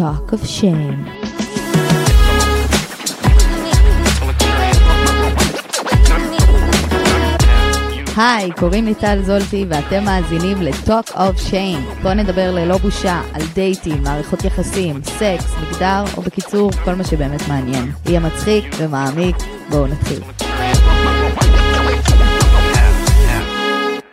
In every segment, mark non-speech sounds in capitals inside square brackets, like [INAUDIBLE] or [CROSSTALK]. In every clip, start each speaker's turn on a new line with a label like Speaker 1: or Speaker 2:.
Speaker 1: Talk of Shame. היי, קוראים לי טל זולטי ואתם מאזינים ל-Talk of Shame. בואו נדבר ללא בושה על דייטים, מערכות יחסים, סקס, מגדר, או בקיצור, כל מה שבאמת מעניין. יהיה מצחיק ומעמיק, בואו נתחיל.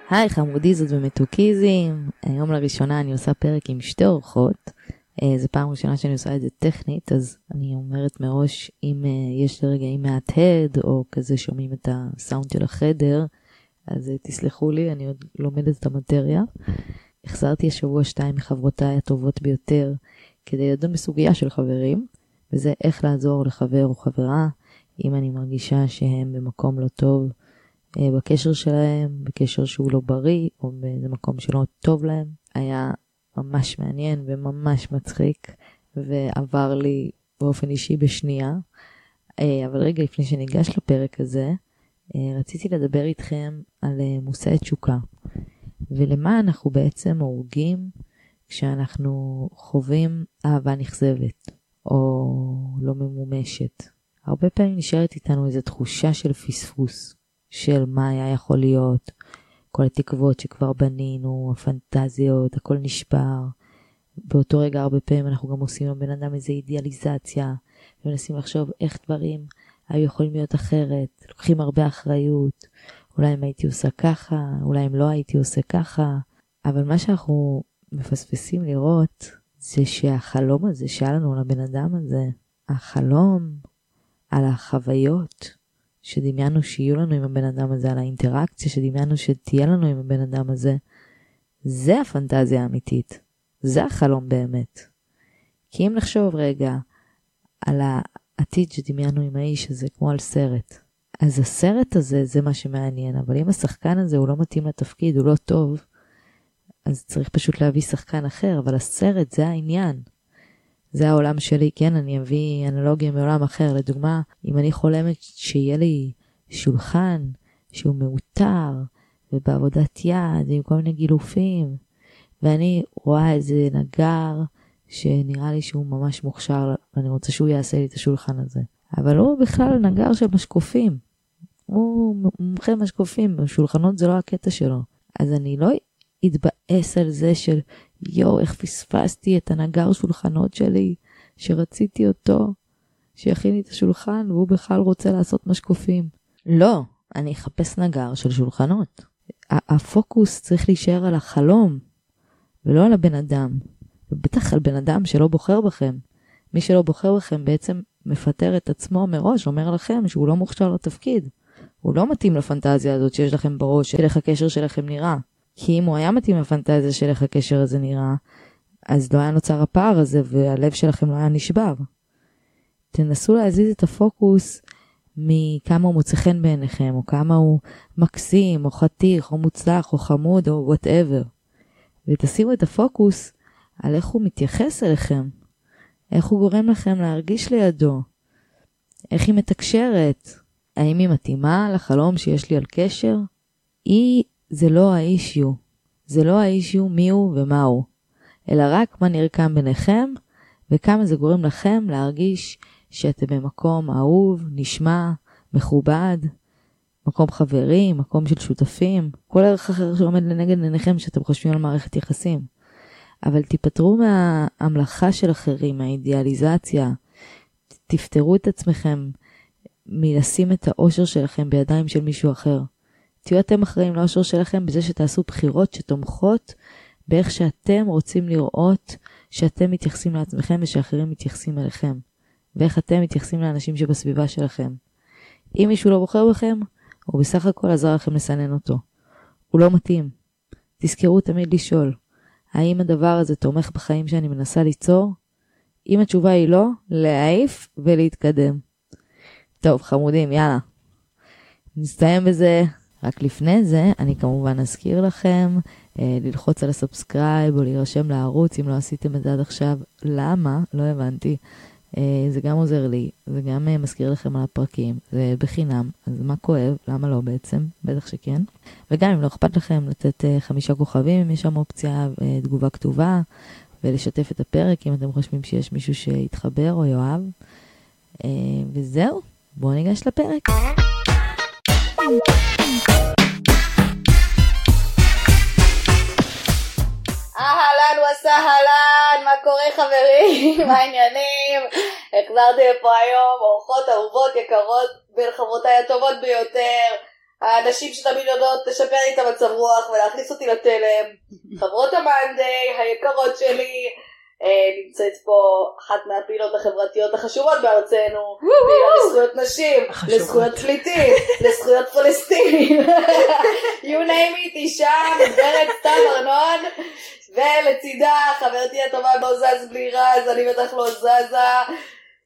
Speaker 1: היי חמודיזות ומתוקיזים, היום לראשונה אני עושה פרק עם שתי אורחות. אה, זו פעם ראשונה שאני עושה את זה טכנית, אז אני אומרת מראש, אם אה, יש לרגעים מהדהד, או כזה שומעים את הסאונד של החדר, אז אה, תסלחו לי, אני עוד לומדת את המטריה. החזרתי השבוע שתיים מחברותיי הטובות ביותר, כדי לדון בסוגיה של חברים, וזה איך לעזור לחבר או חברה, אם אני מרגישה שהם במקום לא טוב. בקשר שלהם, בקשר שהוא לא בריא, או באיזה מקום שלא טוב להם. היה ממש מעניין וממש מצחיק, ועבר לי באופן אישי בשנייה. אה, אבל רגע לפני שניגש לפרק הזה, אה, רציתי לדבר איתכם על אה, מושאי תשוקה, ולמה אנחנו בעצם הורגים כשאנחנו חווים אהבה נכזבת, או לא ממומשת. הרבה פעמים נשארת איתנו איזו תחושה של פספוס, של מה היה יכול להיות, כל התקוות שכבר בנינו, הפנטזיות, הכל נשבר. באותו רגע הרבה פעמים אנחנו גם עושים לבן אדם איזה אידיאליזציה, ומנסים לחשוב איך דברים היו יכולים להיות אחרת, לוקחים הרבה אחריות, אולי אם הייתי עושה ככה, אולי אם לא הייתי עושה ככה, אבל מה שאנחנו מפספסים לראות זה שהחלום הזה שהיה לנו לבן אדם הזה, החלום על החוויות שדמיינו שיהיו לנו עם הבן אדם הזה, על האינטראקציה שדמיינו שתהיה לנו עם הבן אדם הזה, זה הפנטזיה האמיתית. זה החלום באמת. כי אם נחשוב רגע על העתיד שדמיינו עם האיש הזה, כמו על סרט, אז הסרט הזה זה מה שמעניין, אבל אם השחקן הזה הוא לא מתאים לתפקיד, הוא לא טוב, אז צריך פשוט להביא שחקן אחר, אבל הסרט זה העניין. זה העולם שלי, כן, אני אביא אנלוגיה מעולם אחר. לדוגמה, אם אני חולמת שיהיה לי שולחן שהוא מאותר ובעבודת יד עם כל מיני גילופים, ואני רואה איזה נגר שנראה לי שהוא ממש מוכשר ואני רוצה שהוא יעשה לי את השולחן הזה. אבל הוא בכלל נגר של משקופים. הוא מומחה משקופים, שולחנות זה לא הקטע שלו. אז אני לא אתבאס על זה של יואו, איך פספסתי את הנגר שולחנות שלי, שרציתי אותו, שיכין לי את השולחן, והוא בכלל רוצה לעשות משקופים. לא, אני אחפש נגר של שולחנות. הפוקוס צריך להישאר על החלום, ולא על הבן אדם. ובטח על בן אדם שלא בוחר בכם. מי שלא בוחר בכם בעצם מפטר את עצמו מראש, אומר לכם שהוא לא מוכשר לתפקיד. הוא לא מתאים לפנטזיה הזאת שיש לכם בראש, של איך הקשר שלכם נראה. כי אם הוא היה מתאים לפנטזיה של איך הקשר הזה נראה, אז לא היה נוצר הפער הזה והלב שלכם לא היה נשבר. תנסו להזיז את הפוקוס מכמה הוא מוצא חן בעיניכם, או כמה הוא מקסים, או חתיך, או מוצלח, או חמוד, או whatever. ותשימו את הפוקוס על איך הוא מתייחס אליכם, איך הוא גורם לכם להרגיש לידו, איך היא מתקשרת, האם היא מתאימה לחלום שיש לי על קשר? היא זה לא האישיו. זה לא האישיו מי הוא ומה הוא, אלא רק מה נרקם ביניכם וכמה זה גורם לכם להרגיש שאתם במקום אהוב, נשמע, מכובד, מקום חברים, מקום של שותפים, כל ערך אחר שעומד לנגד עיניכם שאתם חושבים על מערכת יחסים. אבל תיפטרו מההמלכה של אחרים, מהאידיאליזציה, תפטרו את עצמכם מלשים את האושר שלכם בידיים של מישהו אחר. תהיו אתם אחראים לאושר שלכם בזה שתעשו בחירות שתומכות באיך שאתם רוצים לראות שאתם מתייחסים לעצמכם ושאחרים מתייחסים אליכם, ואיך אתם מתייחסים לאנשים שבסביבה שלכם. אם מישהו לא בוחר בכם, הוא בסך הכל עזר לכם לסנן אותו. הוא לא מתאים. תזכרו תמיד לשאול, האם הדבר הזה תומך בחיים שאני מנסה ליצור? אם התשובה היא לא, להעיף ולהתקדם. טוב, חמודים, יאללה. נסתיים בזה. רק לפני זה, אני כמובן אזכיר לכם אה, ללחוץ על ה subscribe או להירשם לערוץ אם לא עשיתם את זה עד עכשיו. למה? לא הבנתי. אה, זה גם עוזר לי, זה גם אה, מזכיר לכם על הפרקים, זה בחינם, אז מה כואב? למה לא בעצם? בטח שכן. וגם אם לא אכפת לכם לתת אה, חמישה כוכבים, אם יש שם אופציה אה, תגובה כתובה, ולשתף את הפרק אם אתם חושבים שיש מישהו שיתחבר או יאהב. אה, וזהו, בואו ניגש לפרק.
Speaker 2: אהלן וסהלן, מה קורה חברים? [LAUGHS] מה העניינים? החזרתי לפה היום אורחות אהובות יקרות בין חברותיי הטובות ביותר, האנשים שתמיד יודעות לשפר לי את המצב רוח ולהכניס אותי לתלם, חברות המאנדיי היקרות שלי, נמצאת פה אחת מהפעילות החברתיות החשובות בארצנו, פעילה לזכויות נשים, לזכויות פליטים, [LAUGHS] לזכויות פלסטינים, [LAUGHS] you name it, אישה, גברת סתיו ארנון, ולצידה חברתי הטובה לא זז בלי רז, אני בטח לא זזה,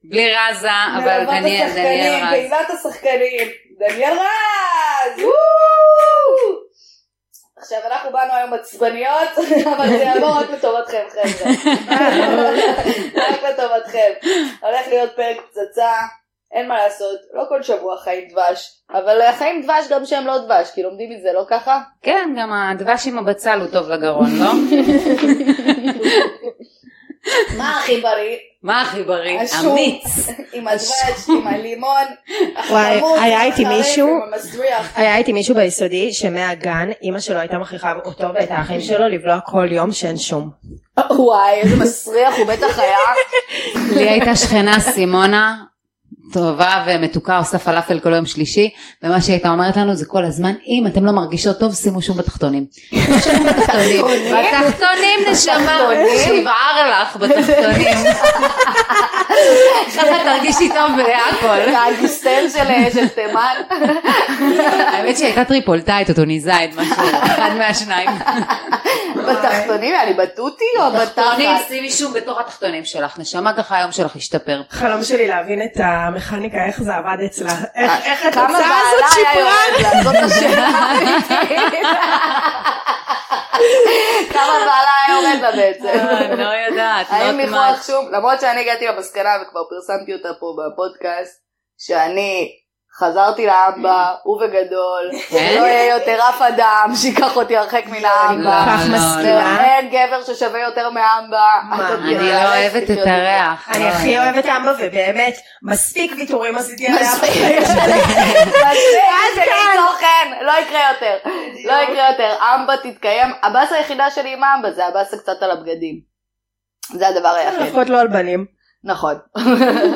Speaker 3: בלי רזה, אבל דניאל רז.
Speaker 2: פעילת השחקנים, דניאל רז! עכשיו אנחנו באנו היום עצבניות, [LAUGHS] אבל זה יעבור רק לטובתכם חבר'ה. [LAUGHS] רק לטובתכם. הולך להיות פרק פצצה, אין מה לעשות, לא כל שבוע חיים דבש, אבל החיים דבש גם שהם לא דבש, כי לומדים מזה, לא ככה?
Speaker 3: כן, גם הדבש עם הבצל הוא טוב לגרון, לא? [LAUGHS]
Speaker 2: מה הכי בריא?
Speaker 3: מה הכי בריא? אמיץ.
Speaker 2: עם הדבש, עם הלימון,
Speaker 4: וואי, היה איתי מישהו-. היה איתי מישהו ביסודי שמהגן אימא שלו הייתה מכריחה אותו ואת האחים שלו לבלוע כל יום שאין שום.
Speaker 2: וואי, איזה מסריח, הוא בטח היה.
Speaker 3: לי הייתה שכנה סימונה, טובה ומתוקה, עושה פלאפל כל יום שלישי, ומה שהיא הייתה אומרת לנו זה כל הזמן, אם אתם לא מרגישות טוב, שימו שום בתחתונים. שום בתחתונים. בתחתונים נשמה,
Speaker 2: בתחתונים?
Speaker 3: שיבער לך בתחתונים. ככה תרגישי טוב בהכל.
Speaker 2: האגיסטל של תימן.
Speaker 3: האמת שהיא הייתה טריפולטאית או טוניסאית, משהו, אחד מהשניים.
Speaker 2: בתחתונים, אני בתותי או
Speaker 3: תחתונים,
Speaker 2: בתחת?
Speaker 3: שימי שום בתוך התחתונים שלך, נשמה ככה היום שלך ישתפר.
Speaker 4: חלום שלי להבין את המכניקה איך זה עבד אצלה. איך
Speaker 2: כמה
Speaker 4: התוצאה הזאת שיפרה.
Speaker 2: כמה בעלה היה יורד לה בעצם.
Speaker 3: אני לא יודעת,
Speaker 2: האם
Speaker 3: not
Speaker 2: ניחוח. שום, למרות שאני הגעתי למסקנה וכבר פרסמתי אותה פה בפודקאסט, שאני חזרתי לאמבה, ובגדול,
Speaker 3: כן?
Speaker 2: לא יהיה יותר אף אדם שייקח אותי הרחק מן האמבה.
Speaker 4: כך
Speaker 3: לא,
Speaker 4: מסכימה.
Speaker 2: אין גבר ששווה יותר מאמבה.
Speaker 3: אני לא אוהבת את הריח.
Speaker 4: אני הכי אוהבת אמבה ובאמת מספיק ויתורים עשיתי עליה.
Speaker 2: מספיק. [LAUGHS] מספיק, שניצור חן, לא יקרה יותר, לא יקרה יותר, אמבה תתקיים, הבאסה היחידה שלי עם אמבה זה הבאסה קצת על הבגדים, זה הדבר היחיד,
Speaker 4: לפחות לא על בנים.
Speaker 2: נכון,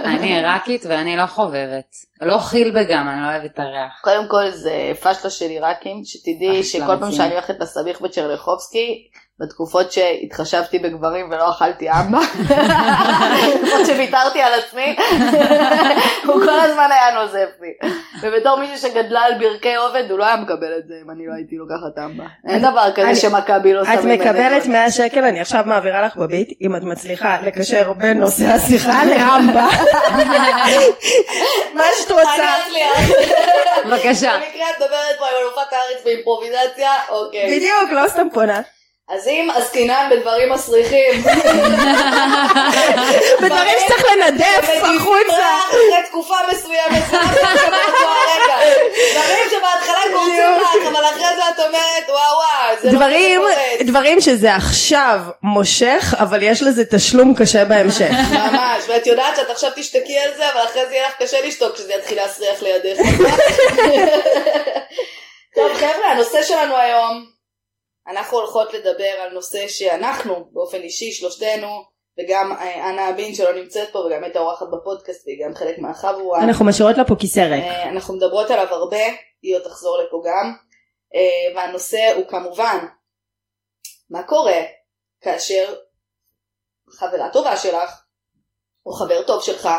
Speaker 3: אני עיראקית ואני לא חובבת. לא חילבה גם, אני לא אוהבת את הריח.
Speaker 2: קודם כל זה פשלה של עיראקים, שתדעי שכל פעם. שאני הולכת לסביח בצ'רליחובסקי, בתקופות שהתחשבתי בגברים ולא אכלתי אמבה, בתקופות שוויתרתי על עצמי, הוא כל הזמן היה נוזף לי. ובתור מישהו שגדלה על ברכי עובד, הוא לא היה מקבל את זה אם אני לא הייתי לוקחת אמבה. אין דבר כזה
Speaker 4: אני-
Speaker 2: שמכבי לא שמים
Speaker 4: את מקבלת 100 שקל, אני עכשיו מעבירה לך בביט, אם את מצליחה לקשר בין נושא השיחה [LAUGHS] לאמבה. [LAUGHS] מה שאת רוצה.
Speaker 2: אני אצליח.
Speaker 3: בבקשה.
Speaker 2: במקרה את מדברת פה עם אלופת הארץ באימפרוביזציה, אוקיי.
Speaker 4: בדיוק, לא סתם פונה.
Speaker 2: אז אם עסקינן בדברים מסריחים, [LAUGHS]
Speaker 4: בדברים שצריך לנדף החוצה.
Speaker 2: אחרי תקופה מסוימת. דברים שבהתחלה קורצים לך, אבל אחרי זה את אומרת, וואו וואו, זה לא
Speaker 4: דברים. דברים שזה עכשיו מושך, אבל יש לזה תשלום קשה בהמשך. [LAUGHS]
Speaker 2: ממש, ואת יודעת שאת עכשיו תשתקי על זה, אבל אחרי זה יהיה לך קשה לשתוק כשזה יתחיל להסריח לידך. [LAUGHS] טוב חבר'ה, הנושא שלנו היום, אנחנו הולכות לדבר על נושא שאנחנו, באופן אישי, שלושתנו, וגם אה, אנה הבין שלא נמצאת פה, וגם הייתה אורחת בפודקאסט, והיא גם חלק מהחבורה.
Speaker 4: אנחנו משאירות לה פה כיסא ריק.
Speaker 2: אה, אנחנו מדברות עליו הרבה, היא עוד תחזור לפה גם, אה, והנושא הוא כמובן, מה קורה כאשר חברה טובה שלך, או חבר טוב שלך,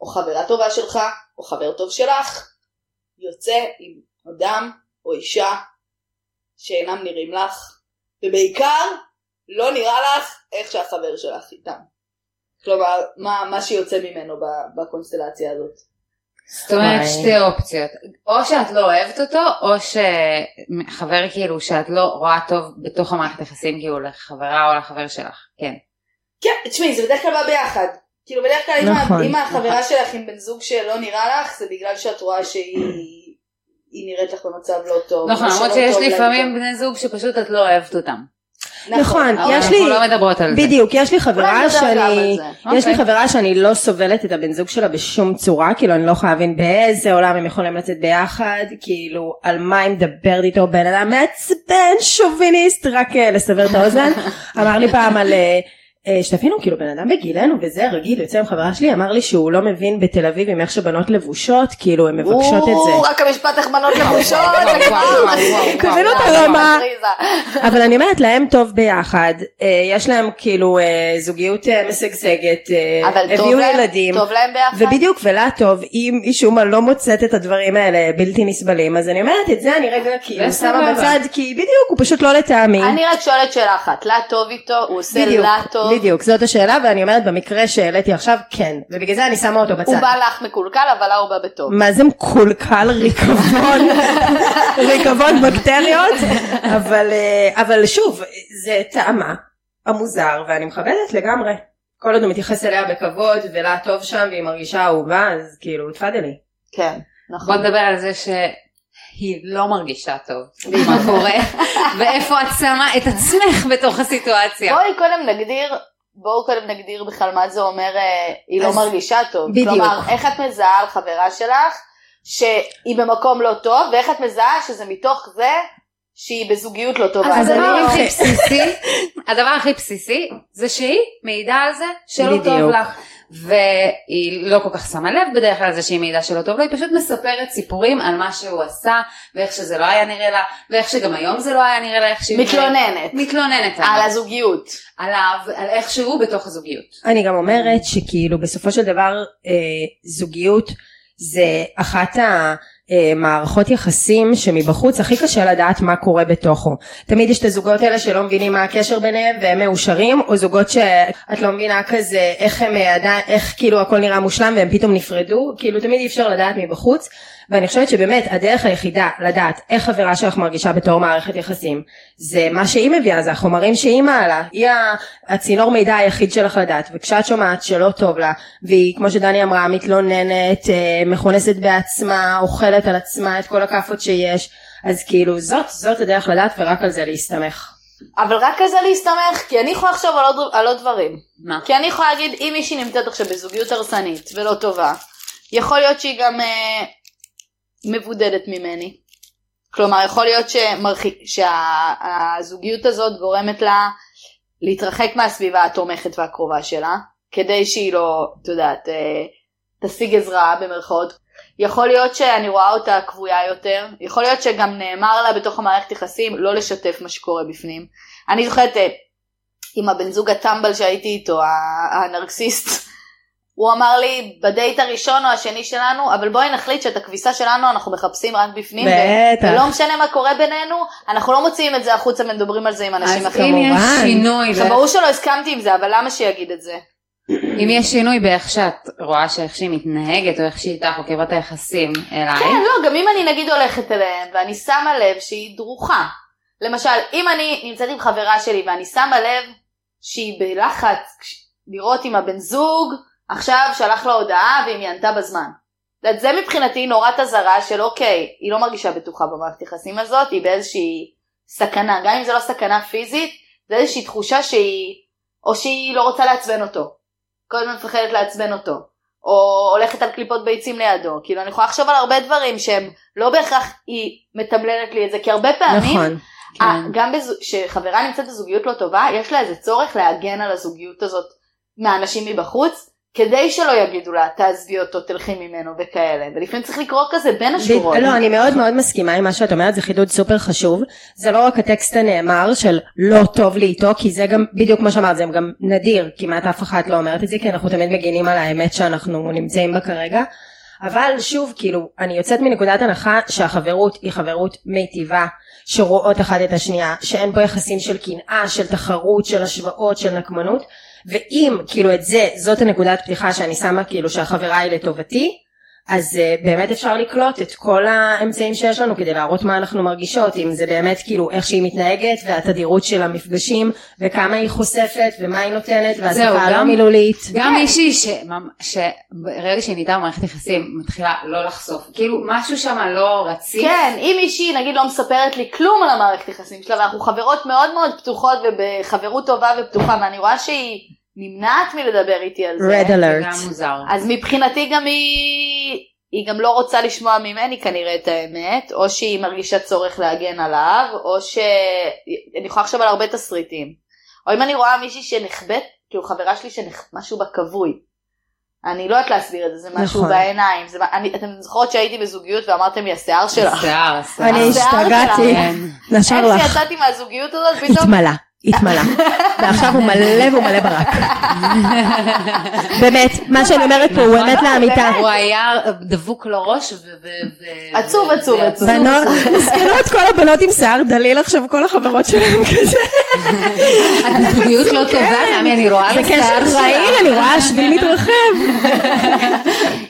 Speaker 2: או חברה טובה שלך, או חבר טוב שלך, יוצא עם אדם או אישה שאינם נראים לך, ובעיקר לא נראה לך איך שהחבר שלך איתם. כלומר, מה, מה שיוצא ממנו ב- בקונסטלציה הזאת.
Speaker 3: זאת אומרת. שתי אופציות. או שאת לא אוהבת אותו, או שחבר כאילו שאת לא רואה טוב בתוך המערכת יחסים כאילו לחברה או לחבר שלך. כן.
Speaker 2: כן, תשמעי, זה בדרך כלל בא ביחד. כאילו בדרך כלל
Speaker 4: נכון,
Speaker 2: אם החברה שלך עם בן זוג שלא נראה לך, זה בגלל שאת רואה שהיא היא נראית לך במצב לא טוב.
Speaker 3: נכון, למרות שיש לפעמים. בני זוג שפשוט את לא אוהבת אותם.
Speaker 4: נכון,
Speaker 3: אבל
Speaker 4: יש
Speaker 3: אנחנו
Speaker 4: לי,
Speaker 3: לא מדברות על זה.
Speaker 4: בדיוק, יש לי חברה שאני. יש לי
Speaker 3: אוקיי.
Speaker 4: חברה שאני לא סובלת את הבן זוג שלה בשום צורה, כאילו אני לא יכולה להבין באיזה עולם הם יכולים לצאת ביחד, כאילו על מה היא מדברת איתו, בן אדם מעצבן, שוביניסט, רק אה, לסבר את האוזן, [LAUGHS] אמר לי פעם על... אה, שתבינו כאילו בן אדם בגילנו וזה רגיל יוצא עם חברה שלי אמר לי שהוא לא מבין בתל אביב עם איך שבנות לבושות כאילו הן מבקשות את זה
Speaker 2: רק המשפט איך בנות לבושות, [LAUGHS]
Speaker 4: תבינו את הרמה. אבל אני אומרת להם טוב ביחד אה, יש להם כאילו אה, זוגיות משגשגת
Speaker 2: אבל טוב
Speaker 4: הביאו ילדים
Speaker 2: טוב להם ביחד?
Speaker 4: ובדיוק ולה טוב אם משום מה לא מוצאת את הדברים האלה בלתי נסבלים אז אני אומרת את זה אני רגע כאילו שמה. בצד כי בדיוק הוא פשוט לא לטעמי.
Speaker 2: אני רק שואלת שאלה אחת, לה טוב איתו, הוא עושה לה טוב,
Speaker 4: בדיוק זאת השאלה ואני אומרת במקרה שהעליתי עכשיו כן ובגלל זה אני שמה אותו בצד.
Speaker 2: הוא בא לך מקולקל אבל לה הוא בא בטוב.
Speaker 4: מה זה מקולקל ריקבון [LAUGHS] ריקבון בקטריות אבל אה, אבל שוב זה טעמה המוזר ואני מכבדת לגמרי כל עוד הוא מתייחס אליה בכבוד ולה טוב שם והיא מרגישה אהובה אז כאילו תפדלי.
Speaker 2: כן,
Speaker 3: בוא
Speaker 2: נכון.
Speaker 3: נדבר על זה שהיא לא מרגישה טוב מה קורה [LAUGHS] ואיפה את שמה את עצמך בתוך הסיטואציה.
Speaker 2: בואי קודם נגדיר, בואו קודם נגדיר בכלל מה זה אומר אה, היא לא מרגישה טוב.
Speaker 4: בדיוק.
Speaker 2: כלומר, איך את מזהה על חברה שלך שהיא במקום לא טוב, ואיך את מזהה שזה מתוך זה שהיא בזוגיות לא טובה.
Speaker 3: אז הדבר הכי בסיסי, [LAUGHS] הדבר הכי בסיסי זה שהיא מעידה על זה שלא טוב. לך. והיא לא כל כך שמה לב בדרך כלל על זה שהיא מעידה שלא טוב לה, היא פשוט מספרת סיפורים על מה שהוא עשה, ואיך שזה לא היה נראה לה, ואיך שגם היום זה לא היה נראה לה איך שהיא...
Speaker 2: מתלוננת
Speaker 3: מתלוננת
Speaker 2: על
Speaker 3: עליו,
Speaker 2: הזוגיות.
Speaker 3: עליו, על איך שהוא בתוך הזוגיות.
Speaker 4: אני גם אומרת שכאילו בסופו של דבר אה, זוגיות זה אחת המערכות יחסים שמבחוץ הכי קשה לדעת מה קורה בתוכו. תמיד יש את הזוגות האלה שלא מבינים מה הקשר ביניהם והם מאושרים או זוגות שאת לא מבינה כזה איך הם אה, עדיין איך כאילו הכל נראה מושלם והם פתאום נפרדו כאילו תמיד אי אפשר לדעת מבחוץ ואני חושבת שבאמת הדרך היחידה לדעת איך חברה שלך מרגישה בתור מערכת יחסים זה מה שהיא מביאה זה החומרים שהיא מעלה היא הצינור מידע היחיד שלך לדעת וכשאת שומעת שלא טוב לה והיא כמו שדני אמרה מתלוננת אה, מכונסת בעצמה אוכלת על עצמה את כל הכאפות שיש אז כאילו זאת זאת הדרך לדעת ורק על זה להסתמך.
Speaker 2: אבל רק על זה להסתמך, כי אני יכולה לחשוב על עוד, על עוד דברים.
Speaker 3: מה?
Speaker 2: כי אני יכולה להגיד, אם מישהי נמצאת עכשיו בזוגיות הרסנית ולא טובה, יכול להיות שהיא גם אה, מבודדת ממני. כלומר, יכול להיות שמרח... שהזוגיות הזאת גורמת לה להתרחק מהסביבה התומכת והקרובה שלה, כדי שהיא לא, את יודעת, אה, תשיג עזרה במרכאות. יכול להיות שאני רואה אותה כבויה יותר, יכול להיות שגם נאמר לה בתוך המערכת יחסים לא לשתף מה שקורה בפנים. אני זוכרת אה, עם הבן זוג הטמבל שהייתי איתו, הנרקסיסט, הוא אמר לי בדייט הראשון או השני שלנו, אבל בואי נחליט שאת הכביסה שלנו אנחנו מחפשים רק בפנים,
Speaker 4: בטח.
Speaker 2: ולא משנה מה קורה בינינו, אנחנו לא מוציאים את זה החוצה ומדברים על זה עם אנשים
Speaker 3: אז
Speaker 2: אחרים.
Speaker 3: אם יש. שינוי,
Speaker 2: עכשיו ברור שלא הסכמתי עם זה, אבל למה שיגיד את זה?
Speaker 3: אם יש שינוי באיך שאת רואה שאיך שהיא מתנהגת או איך שהיא איתך או קרבת היחסים אליי,
Speaker 2: כן, לא, גם אם אני נגיד הולכת אליהם ואני שמה לב שהיא דרוכה. למשל, אם אני נמצאת עם חברה שלי ואני שמה לב שהיא בלחץ לראות עם הבן זוג, עכשיו שלח לה הודעה ואם היא ענתה בזמן. זה מבחינתי נורת אזהרה של אוקיי, היא לא מרגישה בטוחה במערכת יחסים הזאת, היא באיזושהי סכנה, גם אם זה לא סכנה פיזית, זה איזושהי תחושה שהיא, או שהיא לא רוצה לעצבן אותו. כל הזמן מפחדת לעצבן אותו. או הולכת על קליפות ביצים לידו. כאילו אני יכולה לחשוב על הרבה דברים שהם לא בהכרח היא מתמללת לי את זה, כי הרבה פעמים,
Speaker 4: נכון.
Speaker 3: כן.
Speaker 2: גם כשחברה נמצאת בזוגיות לא טובה, יש לה איזה צורך להגן על הזוגיות הזאת מהאנשים מבחוץ, כדי שלא יגידו לה תעזבי אותו, תלכי ממנו וכאלה, ולפעמים צריך לקרוא כזה בין השורות.
Speaker 4: לא, אני מאוד מאוד מסכימה עם מה שאת אומרת, זה חידוד סופר חשוב. זה לא רק הטקסט הנאמר של לא טוב לי איתו, כי זה גם, בדיוק כמו שאמרת, זה גם נדיר, כמעט אף אחת לא אומרת את זה, כי אנחנו תמיד מגינים על האמת שאנחנו נמצאים בה כרגע. אבל שוב, כאילו, אני יוצאת מנקודת הנחה שהחברות היא חברות מיטיבה, שרואות אחת את השנייה, שאין פה יחסים של קנאה, של תחרות, של השוואות, של נקמנות, ואם כאילו את זה, זאת הנקודת פתיחה שאני שמה כאילו שהחברה היא לטובתי, אז uh, באמת אפשר לקלוט את כל האמצעים שיש לנו כדי להראות מה אנחנו מרגישות, אם זה באמת כאילו איך שהיא מתנהגת והתדירות של המפגשים וכמה היא חושפת ומה היא נותנת והשפה הלא
Speaker 3: גם-
Speaker 4: מילולית.
Speaker 3: גם מישהי שממ- שברגע שהיא נהייתה במערכת יחסים מתחילה לא לחשוף, כאילו משהו שם לא רציף.
Speaker 2: כן, אם מישהי נגיד לא מספרת לי כלום על המערכת יחסים שלה ואנחנו חברות מאוד מאוד פתוחות ובחברות טובה ופתוחה ואני רואה שהיא נמנעת מלדבר איתי על זה.
Speaker 4: Red
Speaker 3: זה
Speaker 4: alert.
Speaker 3: גם מוזר.
Speaker 2: אז מבחינתי גם היא, היא גם לא רוצה לשמוע ממני כנראה את האמת, או שהיא מרגישה צורך להגן עליו, או ש... אני יכולה לחשוב על הרבה תסריטים. או אם אני רואה מישהי שנחבאת, כאילו חברה שלי שמשהו בה כבוי. אני לא יודעת להסביר את זה, זה משהו
Speaker 4: נכון.
Speaker 2: בעיניים. זה... אני... אתם זוכרות שהייתי בזוגיות ואמרתם לי השיער שלך.
Speaker 3: השיער, השיער.
Speaker 4: אני השתגעתי,
Speaker 3: כן.
Speaker 4: נשר
Speaker 2: איך
Speaker 4: לך,
Speaker 2: שיצאתי מהזוגיות הזאת פתאום?
Speaker 4: התמלא, התמלא, ועכשיו הוא מלא והוא מלא ברק. באמת, מה שאני אומרת פה הוא
Speaker 3: נכון.
Speaker 4: אמת לאמיתה.
Speaker 3: הוא היה דבוק לראש ו...
Speaker 2: עצוב, עצוב, עצוב.
Speaker 4: בנות, מסכנות כל הבנות עם שיער דליל עכשיו כל החברות שלהם כזה.
Speaker 3: את בזוגיות לא טובה, תמי, אני רואה
Speaker 4: קשר
Speaker 3: שלך.
Speaker 4: רעיל, אני רואה השביל [LAUGHS] מתרחב.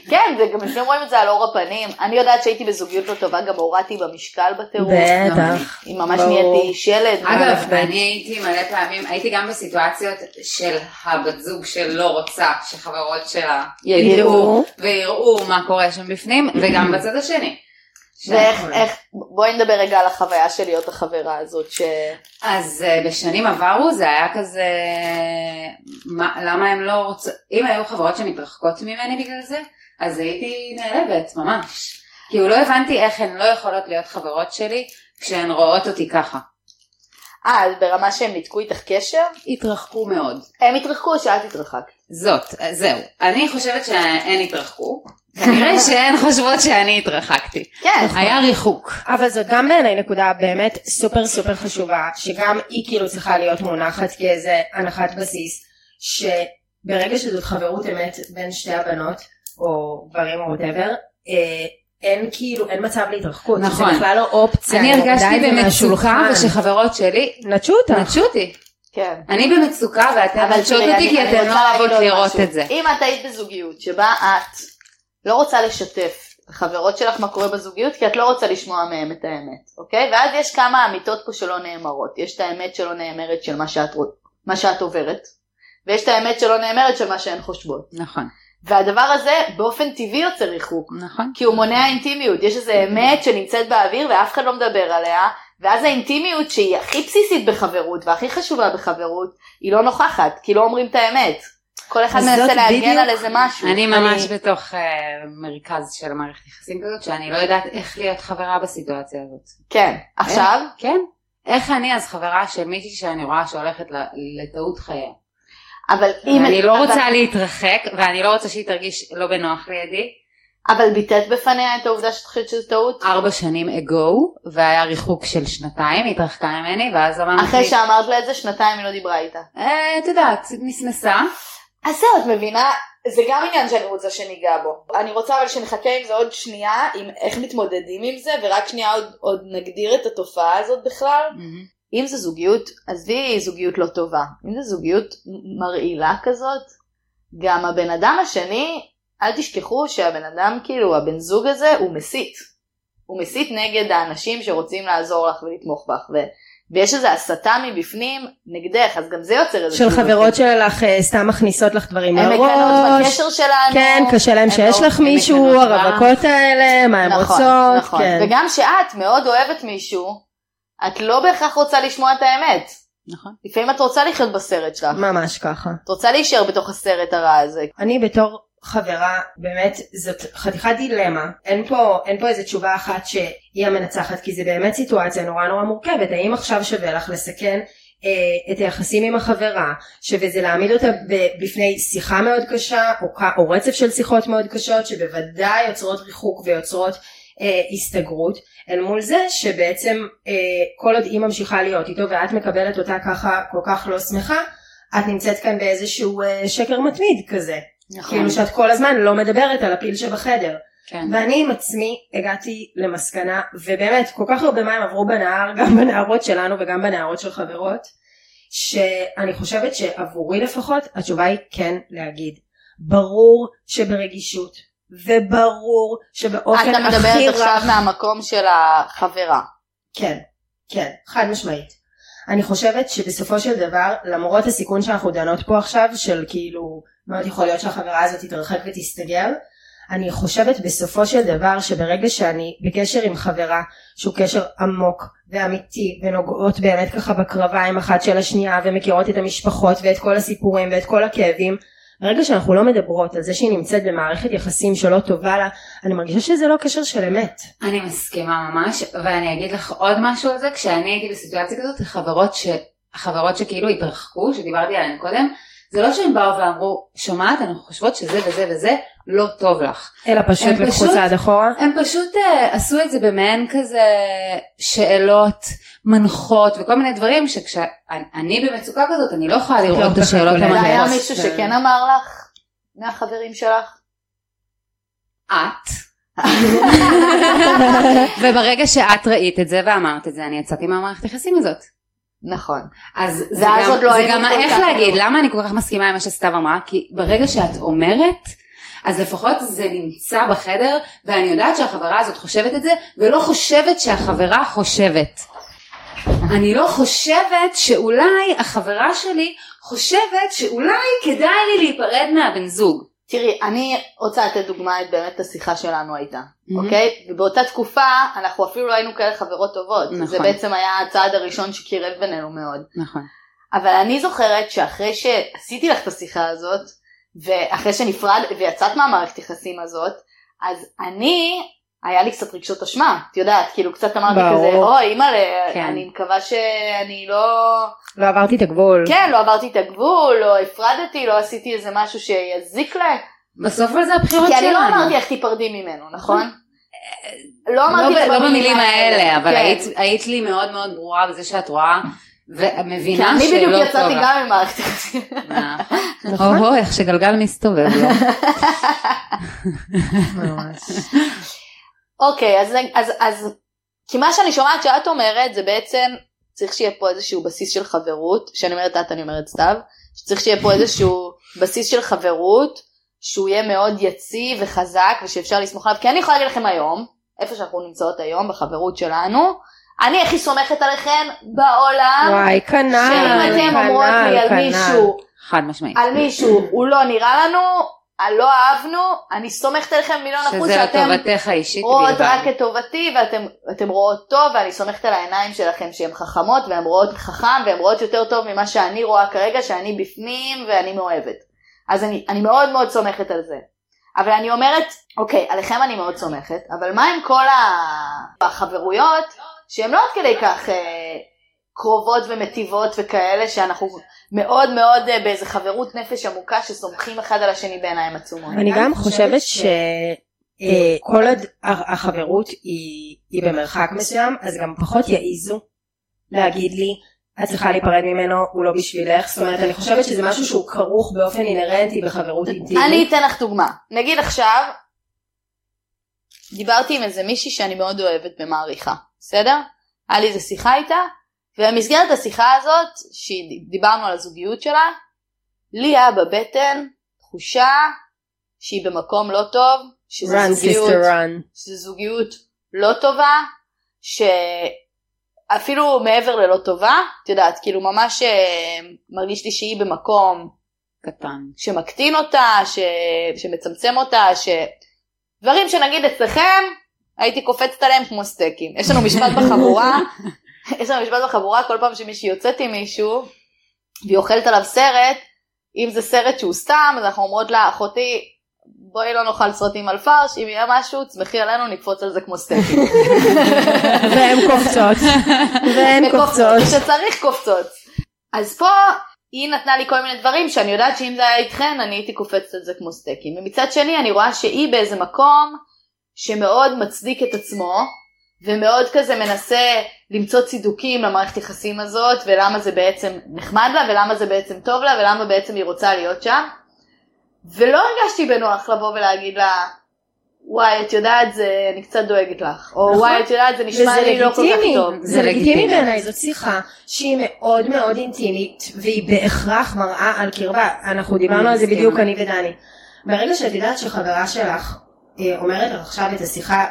Speaker 2: כן, זה גם לפעמים רואים את זה על אור הפנים. אני יודעת שהייתי בזוגיות לא טובה, גם הורדתי במשקל בטירוף.
Speaker 4: בטח.
Speaker 2: אם ממש. נהייתי שלד.
Speaker 3: אגב, אני הייתי מלא פעמים, הייתי גם בסיטואציות של הבת זוג שלא רוצה שחברות שלה
Speaker 2: ידעו.
Speaker 3: ידעו ויראו מה קורה שם בפנים, וגם בצד השני.
Speaker 2: ואיך, איך, בואי נדבר רגע על החוויה של להיות החברה הזאת, ש...
Speaker 3: אז אה, בשנים עברו זה היה כזה, מה, למה הם לא רוצות, אם היו חברות שמתרחקות ממני בגלל זה, אז הייתי נעלבת ממש. כאילו לא הבנתי איך הן לא יכולות להיות חברות שלי כשהן רואות אותי ככה.
Speaker 2: אה, אז ברמה שהם ניתקו איתך קשר?
Speaker 3: התרחקו מאוד.
Speaker 2: הם התרחקו או שאת התרחקת?
Speaker 3: זאת, זהו. אני חושבת שהן התרחקו. כנראה שהן חושבות שאני התרחקתי.
Speaker 2: כן.
Speaker 3: היה ריחוק.
Speaker 4: אבל זאת גם בעיניי נקודה באמת סופר סופר חשובה, שגם היא כאילו צריכה להיות מונחת כאיזה הנחת בסיס, שברגע שזאת חברות אמת בין שתי הבנות, או גברים או וואטאבר, אין כאילו, אין מצב להתרחקות,
Speaker 3: נכון.
Speaker 4: זה בכלל לא אופציה,
Speaker 3: אני הרגשתי במצוקה. ושחברות שלי
Speaker 4: נטשו אותך.
Speaker 3: נטשו אותי.
Speaker 2: כן.
Speaker 3: אני במצוקה ואתן
Speaker 2: אבל
Speaker 3: נטשות אותי כי אתן לא אוהבות לראות
Speaker 2: משהו.
Speaker 3: את זה.
Speaker 2: אם את היית בזוגיות שבה את לא רוצה לשתף את החברות שלך מה קורה בזוגיות, כי את לא רוצה לשמוע מהם את האמת, אוקיי? ואז יש כמה אמיתות פה שלא נאמרות. יש את האמת שלא נאמרת של מה שאת, מה שאת עוברת, ויש את האמת שלא נאמרת של מה שהן חושבות.
Speaker 3: נכון,
Speaker 2: והדבר הזה באופן טבעי יוצר ריחוק.
Speaker 3: נכון.
Speaker 2: כי הוא מונע אינטימיות, יש איזה אמת שנמצאת באוויר ואף אחד לא מדבר עליה, ואז האינטימיות שהיא הכי בסיסית בחברות והכי חשובה בחברות, היא לא נוכחת, כי לא אומרים את האמת. כל אחד מנסה להגן
Speaker 4: בדיוק-
Speaker 2: על איזה משהו.
Speaker 3: אני ממש בתוך אה, מרכז של מערכת יחסים כזאת שאני לא יודעת איך להיות חברה בסיטואציה הזאת.
Speaker 2: כן, עכשיו,
Speaker 3: כן. איך אני אז חברה של מישהי שאני רואה שהולכת לטעות חייה.
Speaker 2: אבל אם...
Speaker 3: אני לא
Speaker 2: אבל-
Speaker 3: רוצה להתרחק ואני לא רוצה שהיא תרגיש לא בנוח לידי.
Speaker 2: אבל ביטאת בפניה את העובדה שאת חושבת שזו טעות?
Speaker 3: ארבע שנים אגו והיה ריחוק של שנתיים היא התרחקה ממני ואז אמרתי
Speaker 2: אחרי שאמרת לה את זה, שנתיים היא לא דיברה איתה.
Speaker 3: "אה, את יודעת נסנסה
Speaker 2: אז זהו, את מבינה? זה גם עניין שאני רוצה שניגע בו. אני רוצה אבל שנחכה עם זה עוד שנייה, עם איך מתמודדים עם זה, ורק שנייה עוד, עוד נגדיר את התופעה הזאת בכלל. אם זה זוגיות, עזבי זוגיות לא טובה, אם זה זוגיות מרעילה כזאת, גם הבן אדם השני, אל תשכחו שהבן אדם, כאילו, הבן זוג הזה, הוא מסית. הוא מסית נגד האנשים שרוצים לעזור לך ולתמוך בך, ו... ויש איזו הסתה מבפנים נגדך, אז גם זה יוצר איזה...
Speaker 4: של חברות שלך אה, סתם מכניסות לך דברים
Speaker 2: הם מקנאות
Speaker 4: לראש.
Speaker 2: בקשר שלנו.
Speaker 4: כן, קשה להם
Speaker 2: הם
Speaker 4: שיש
Speaker 2: לא-
Speaker 4: לך מישהו. הרווקות האלה, מה הן
Speaker 2: נכון,
Speaker 4: רוצות.
Speaker 2: נכון.
Speaker 4: כן.
Speaker 2: וגם שאת מאוד אוהבת מישהו, את לא בהכרח רוצה לשמוע את האמת.
Speaker 3: נכון.
Speaker 2: לפעמים את רוצה לחיות בסרט שלך.
Speaker 4: ממש ככה.
Speaker 2: את רוצה להישאר בתוך הסרט הרע הזה.
Speaker 4: אני בתור חברה, באמת, זאת חתיכת דילמה. אין פה, אין פה איזה תשובה אחת שהיא המנצחת, כי זה באמת סיטואציה נורא נורא מורכבת. האם עכשיו שווה לך לסכן אה, את היחסים עם החברה, שווה זה להעמיד אותה בפני שיחה מאוד קשה, או, או רצף של שיחות מאוד קשות, שבוודאי יוצרות ריחוק ויוצרות אה, הסתגרות, אל מול זה שבעצם אה, כל עוד היא ממשיכה להיות איתו ואת מקבלת אותה ככה כל כך לא שמחה, את נמצאת כאן באיזשהו אה, שקר מתמיד כזה.
Speaker 2: נכון.
Speaker 4: כאילו שאת כל הזמן לא מדברת על הפיל שבחדר.
Speaker 3: כן.
Speaker 4: ואני עם עצמי הגעתי למסקנה, ובאמת כל כך הרבה מים עברו בנהר, [LAUGHS] גם בנהרות שלנו וגם בנהרות של חברות, שאני חושבת שעבורי לפחות התשובה היא כן להגיד. ברור שברגישות, וברור שבאופן
Speaker 2: אתה
Speaker 4: הכי
Speaker 2: מדברת עכשיו מהמקום של החברה.
Speaker 4: כן, כן, חד משמעית. אני חושבת שבסופו של דבר, למרות הסיכון שאנחנו דנות פה עכשיו, של כאילו, מאוד יכול להיות שהחברה הזאת תתרחק ותסתגר, אני חושבת בסופו של דבר שברגע שאני בקשר עם חברה שהוא קשר עמוק ואמיתי ונוגעות באמת ככה בקרביים אחת של השנייה ומכירות את המשפחות ואת כל הסיפורים ואת כל הכאבים ברגע שאנחנו לא מדברות על זה שהיא נמצאת במערכת יחסים שלא טובה לה אני מרגישה שזה לא קשר של אמת.
Speaker 3: אני מסכימה ממש, ואני אגיד לך עוד משהו על זה, כשאני הייתי בסיטואציה כזאת, חברות, ש... חברות שכאילו התרחקו, שדיברתי עליהן קודם, זה לא שהם באו ואמרו, שומעת, אנחנו חושבות שזה וזה וזה לא טוב לך.
Speaker 4: אלא פשוט
Speaker 3: הם
Speaker 4: לקחו
Speaker 3: פשוט-
Speaker 4: צעד אחורה.
Speaker 3: הם פשוט uh, עשו את זה במעין כזה שאלות מנחות וכל מיני דברים שכשאני במצוקה כזאת אני לא יכולה לראות את השאלות.
Speaker 2: זה היה
Speaker 3: המנחות.
Speaker 2: מישהו שכן אמר לך? מהחברים שלך?
Speaker 3: את. [LAUGHS] וברגע שאת ראית את זה ואמרת את זה אני יצאתי מהמערכת היחסים הזאת.
Speaker 2: נכון.
Speaker 3: אז זה גם,
Speaker 2: עוד לא
Speaker 3: זה גם איך להגיד. למה אני כל כך מסכימה עם מה שסתיו אמרה? כי ברגע שאת אומרת, אז לפחות זה נמצא בחדר, ואני יודעת שהחברה הזאת חושבת את זה, ולא חושבת שהחברה חושבת. אני לא חושבת שאולי החברה שלי חושבת שאולי כדאי לי להיפרד מהבן זוג.
Speaker 2: תראי, אני רוצה לתת דוגמא את באמת השיחה שלנו הייתה,
Speaker 3: מהמם.
Speaker 2: אוקיי? ובאותה תקופה אנחנו אפילו לא היינו כאלה חברות טובות.
Speaker 3: נכון.
Speaker 2: זה בעצם היה הצעד הראשון שקירב בינינו מאוד.
Speaker 3: נכון.
Speaker 2: אבל אני זוכרת שאחרי שעשיתי לך את השיחה הזאת, ואחרי שנפרד ויצאת מהמערכת יחסים הזאת, אז אני, היה לי קצת רגשות אשמה, את יודעת, כאילו קצת אמרתי
Speaker 4: ברור.
Speaker 2: כזה, אוי אימא'לה,
Speaker 3: כן.
Speaker 2: אני מקווה שאני לא...
Speaker 4: לא עברתי את הגבול.
Speaker 2: כן, לא עברתי את הגבול, לא הפרדתי, לא עשיתי איזה משהו שיזיק להם.
Speaker 3: בסוף זה הבחירות
Speaker 2: כי
Speaker 3: שלנו.
Speaker 2: אני לא אמרתי איך תיפרדי ממנו, נכון? לא
Speaker 3: לא,
Speaker 2: אמרתי לך
Speaker 3: לא במילים האלה, אבל
Speaker 2: כן.
Speaker 3: היית לי מאוד מאוד ברורה בזה שאת רואה
Speaker 2: כי
Speaker 3: ומבינה
Speaker 2: אני בדיוק
Speaker 3: שלא טוב
Speaker 2: יצאתי
Speaker 3: לך.
Speaker 2: גם ממערכת יחסים.
Speaker 3: נכון. או איך שגלגל מסתובב לו.
Speaker 2: אוקיי, אז, כי מה שאני שומעת שאת אומרת זה בעצם צריך שיהיה פה איזשהו בסיס של חברות, כשאני אומרת את אני אומרת סתיו, שצריך שיהיה פה איזשהו בסיס של חברות שהוא יהיה מאוד יציב וחזק ושאפשר לסמוך עליו, כי אני יכולה להגיד לכם היום, איפה שאנחנו נמצאות היום בחברות שלנו, אני הכי סומכת עליכן בעולם,
Speaker 4: וואי, כנ"ל,
Speaker 2: שאם אתם אומרות לי על
Speaker 4: כנ"ל.
Speaker 2: מישהו
Speaker 3: חד משמעית.
Speaker 2: על מישהו הוא לא נראה לנו, לא אהבנו, אני סומכת עליכם מיליון אחוז
Speaker 3: שזה
Speaker 2: שאתם
Speaker 3: לטובתך האישית
Speaker 2: רואות
Speaker 3: בלבד.
Speaker 2: רק את טובתי ואתם אתם רואות טוב ואני סומכת על העיניים שלכם שהן חכמות והן רואות חכם והן רואות יותר טוב ממה שאני רואה כרגע שאני בפנים ואני מאוהבת. אז אני, אני מאוד מאוד סומכת על זה. אבל אני אומרת, אוקיי, עליכם אני מאוד סומכת, אבל מה עם כל החברויות שהן לא עד כדי כך אה, קרובות ומטיבות וכאלה שאנחנו מאוד מאוד אה, באיזה חברות נפש עמוקה שסומכים אחד על השני בעיניים עצומות.
Speaker 4: אני גם חושבת שכל עוד ה- החברות היא היא במרחק מסוים, אז גם פחות יעיזו להגיד לי, את צריכה להיפרד ממנו, הוא לא בשבילך. זאת אומרת, אני חושבת שזה משהו שהוא כרוך באופן אינהרנטי בחברות אינטימית.
Speaker 2: אני אתן לך דוגמה. נגיד עכשיו, דיברתי עם איזה מישהי שאני מאוד אוהבת ומעריכה, בסדר? היה לי איזה שיחה איתה, ובמסגרת השיחה הזאת, שדיברנו על הזוגיות שלה, לי היה בבטן תחושה שהיא במקום לא טוב, שזו
Speaker 4: run
Speaker 2: זוגיות,
Speaker 4: sister run.
Speaker 2: שזו זוגיות לא טובה, שאפילו מעבר ללא טובה, את יודעת, כאילו ממש אה, מרגיש לי שהיא במקום
Speaker 3: קטן.
Speaker 2: שמקטין אותה, ש... שמצמצם אותה, ש... דברים שנגיד אצלכם הייתי קופצת עליהם כמו סטייקים. יש לנו משפט בחבורה, [LAUGHS] יש לנו משפט בחבורה כל פעם שמישהי יוצאת עם מישהו והיא אוכלת עליו סרט, אם זה סרט שהוא סתם אז אנחנו אומרות לה אחותי בואי לא נאכל סרטים על פרש, אם יהיה משהו תסמכי עלינו נקפוץ על זה כמו סטייקים. [LAUGHS]
Speaker 4: והן קופצות. והן קופצות.
Speaker 2: כשצריך קופצות. אז פה היא נתנה לי כל מיני דברים שאני יודעת שאם זה היה איתכן אני הייתי קופצת על זה כמו סטייקים. ומצד שני אני רואה שהיא באיזה מקום שמאוד מצדיק את עצמו ומאוד כזה מנסה למצוא צידוקים למערכת יחסים הזאת ולמה זה בעצם נחמד לה ולמה זה בעצם טוב לה ולמה בעצם היא רוצה להיות שם. ולא הרגשתי בנוח לבוא ולהגיד לה וואי את יודעת זה אני קצת דואגת לך או
Speaker 4: נכון.
Speaker 2: וואי את יודעת זה נשמע לי לא כל כך טוב.
Speaker 4: זה
Speaker 3: זה
Speaker 4: לגיטימי
Speaker 3: לגיטימי.
Speaker 4: בעיניי, זאת שיחה שהיא מאוד מאוד אינטימית והיא בהכרח מראה על קרבה, אנחנו דיברנו על זה. בדיוק אני ודני. ברגע שאת יודעת שחברה שלך אומרת לך עכשיו את השיחה,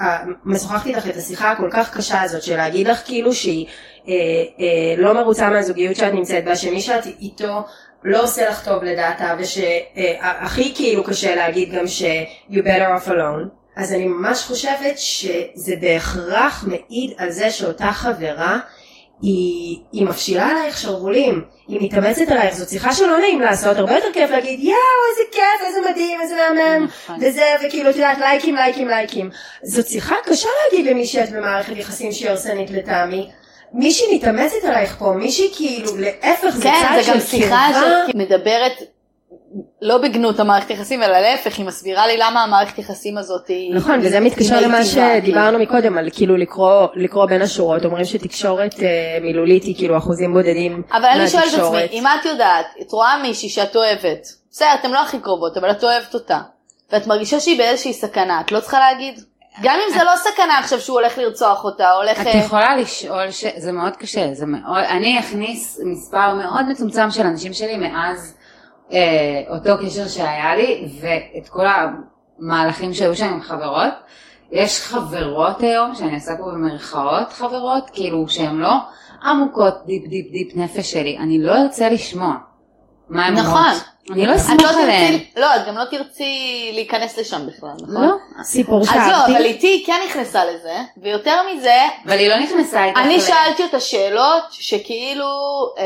Speaker 4: אה, משוחחת איתך את השיחה הכל כך קשה הזאת של להגיד לך כאילו שהיא אה, אה, לא מרוצה מהזוגיות שאת נמצאת בה, שמי שאת איתו לא עושה לך טוב לדעתה, ושהכי כאילו קשה להגיד גם ש- you better off alone. אז אני ממש חושבת שזה בהכרח מעיד על זה שאותה חברה היא, היא מפשילה עלייך שרוולים, היא מתאמצת עלייך, זאת שיחה שלא נעים לעשות, הרבה יותר כיף להגיד יואו איזה כיף, איזה מדהים, איזה מהמם,
Speaker 3: נכון.
Speaker 4: וזה, וכאילו את יודעת לייקים לייקים לייקים. זאת שיחה קשה להגיד למי שאת במערכת יחסים שהיא הרסנית לטעמי. מישהי מתאמצת עלייך פה, מישהי כאילו להפך זה
Speaker 2: כן,
Speaker 4: צד
Speaker 2: זה גם
Speaker 4: של
Speaker 2: שיחה
Speaker 4: קרבה.
Speaker 2: שמדברת לא בגנות המערכת יחסים, אלא להפך, היא מסבירה לי למה המערכת יחסים הזאת היא...
Speaker 4: נכון, וזה מתקשר למה. שדיברנו מקודם, על כאילו לקרוא, לקרוא בין השורות, אומרים שתקשורת אה, מילולית היא כאילו אחוזים בודדים
Speaker 2: אבל אני שואלת את עצמי,
Speaker 4: מהתקשורת.
Speaker 2: אם את יודעת, את רואה מישהי שאת אוהבת, בסדר, אתן לא הכי קרובות, אבל את אוהבת אותה, ואת מרגישה שהיא באיזושהי סכנה, את לא צריכה להגיד? גם אם זה לא סכנה עכשיו שהוא הולך לרצוח אותה, הולך...
Speaker 3: את
Speaker 2: אה,
Speaker 3: יכולה לשאול, ש... זה מאוד קשה, זה מאוד, אני אכניס מספר מאוד מצומצם של אנשים שלי מאז אותו קשר שהיה לי, ואת כל המהלכים שהיו שם עם חברות. יש חברות היום, שאני עושה פה במרכאות חברות, כאילו שהן לא עמוקות deep deep deep נפש שלי, אני לא ארצה לשמוע מה הן
Speaker 2: נכון.
Speaker 3: אומרות. אני לא
Speaker 2: את לא
Speaker 3: עליהן.
Speaker 2: לא, את גם לא תרצי להיכנס לשם בכלל, נכון?
Speaker 3: לא,
Speaker 4: סיפור
Speaker 2: אז לא, אבל איתי היא כן נכנסה לזה, ויותר מזה,
Speaker 3: אבל היא לא נכנסה איתך.
Speaker 2: אני שאלתי אותה שאלות שכאילו אה,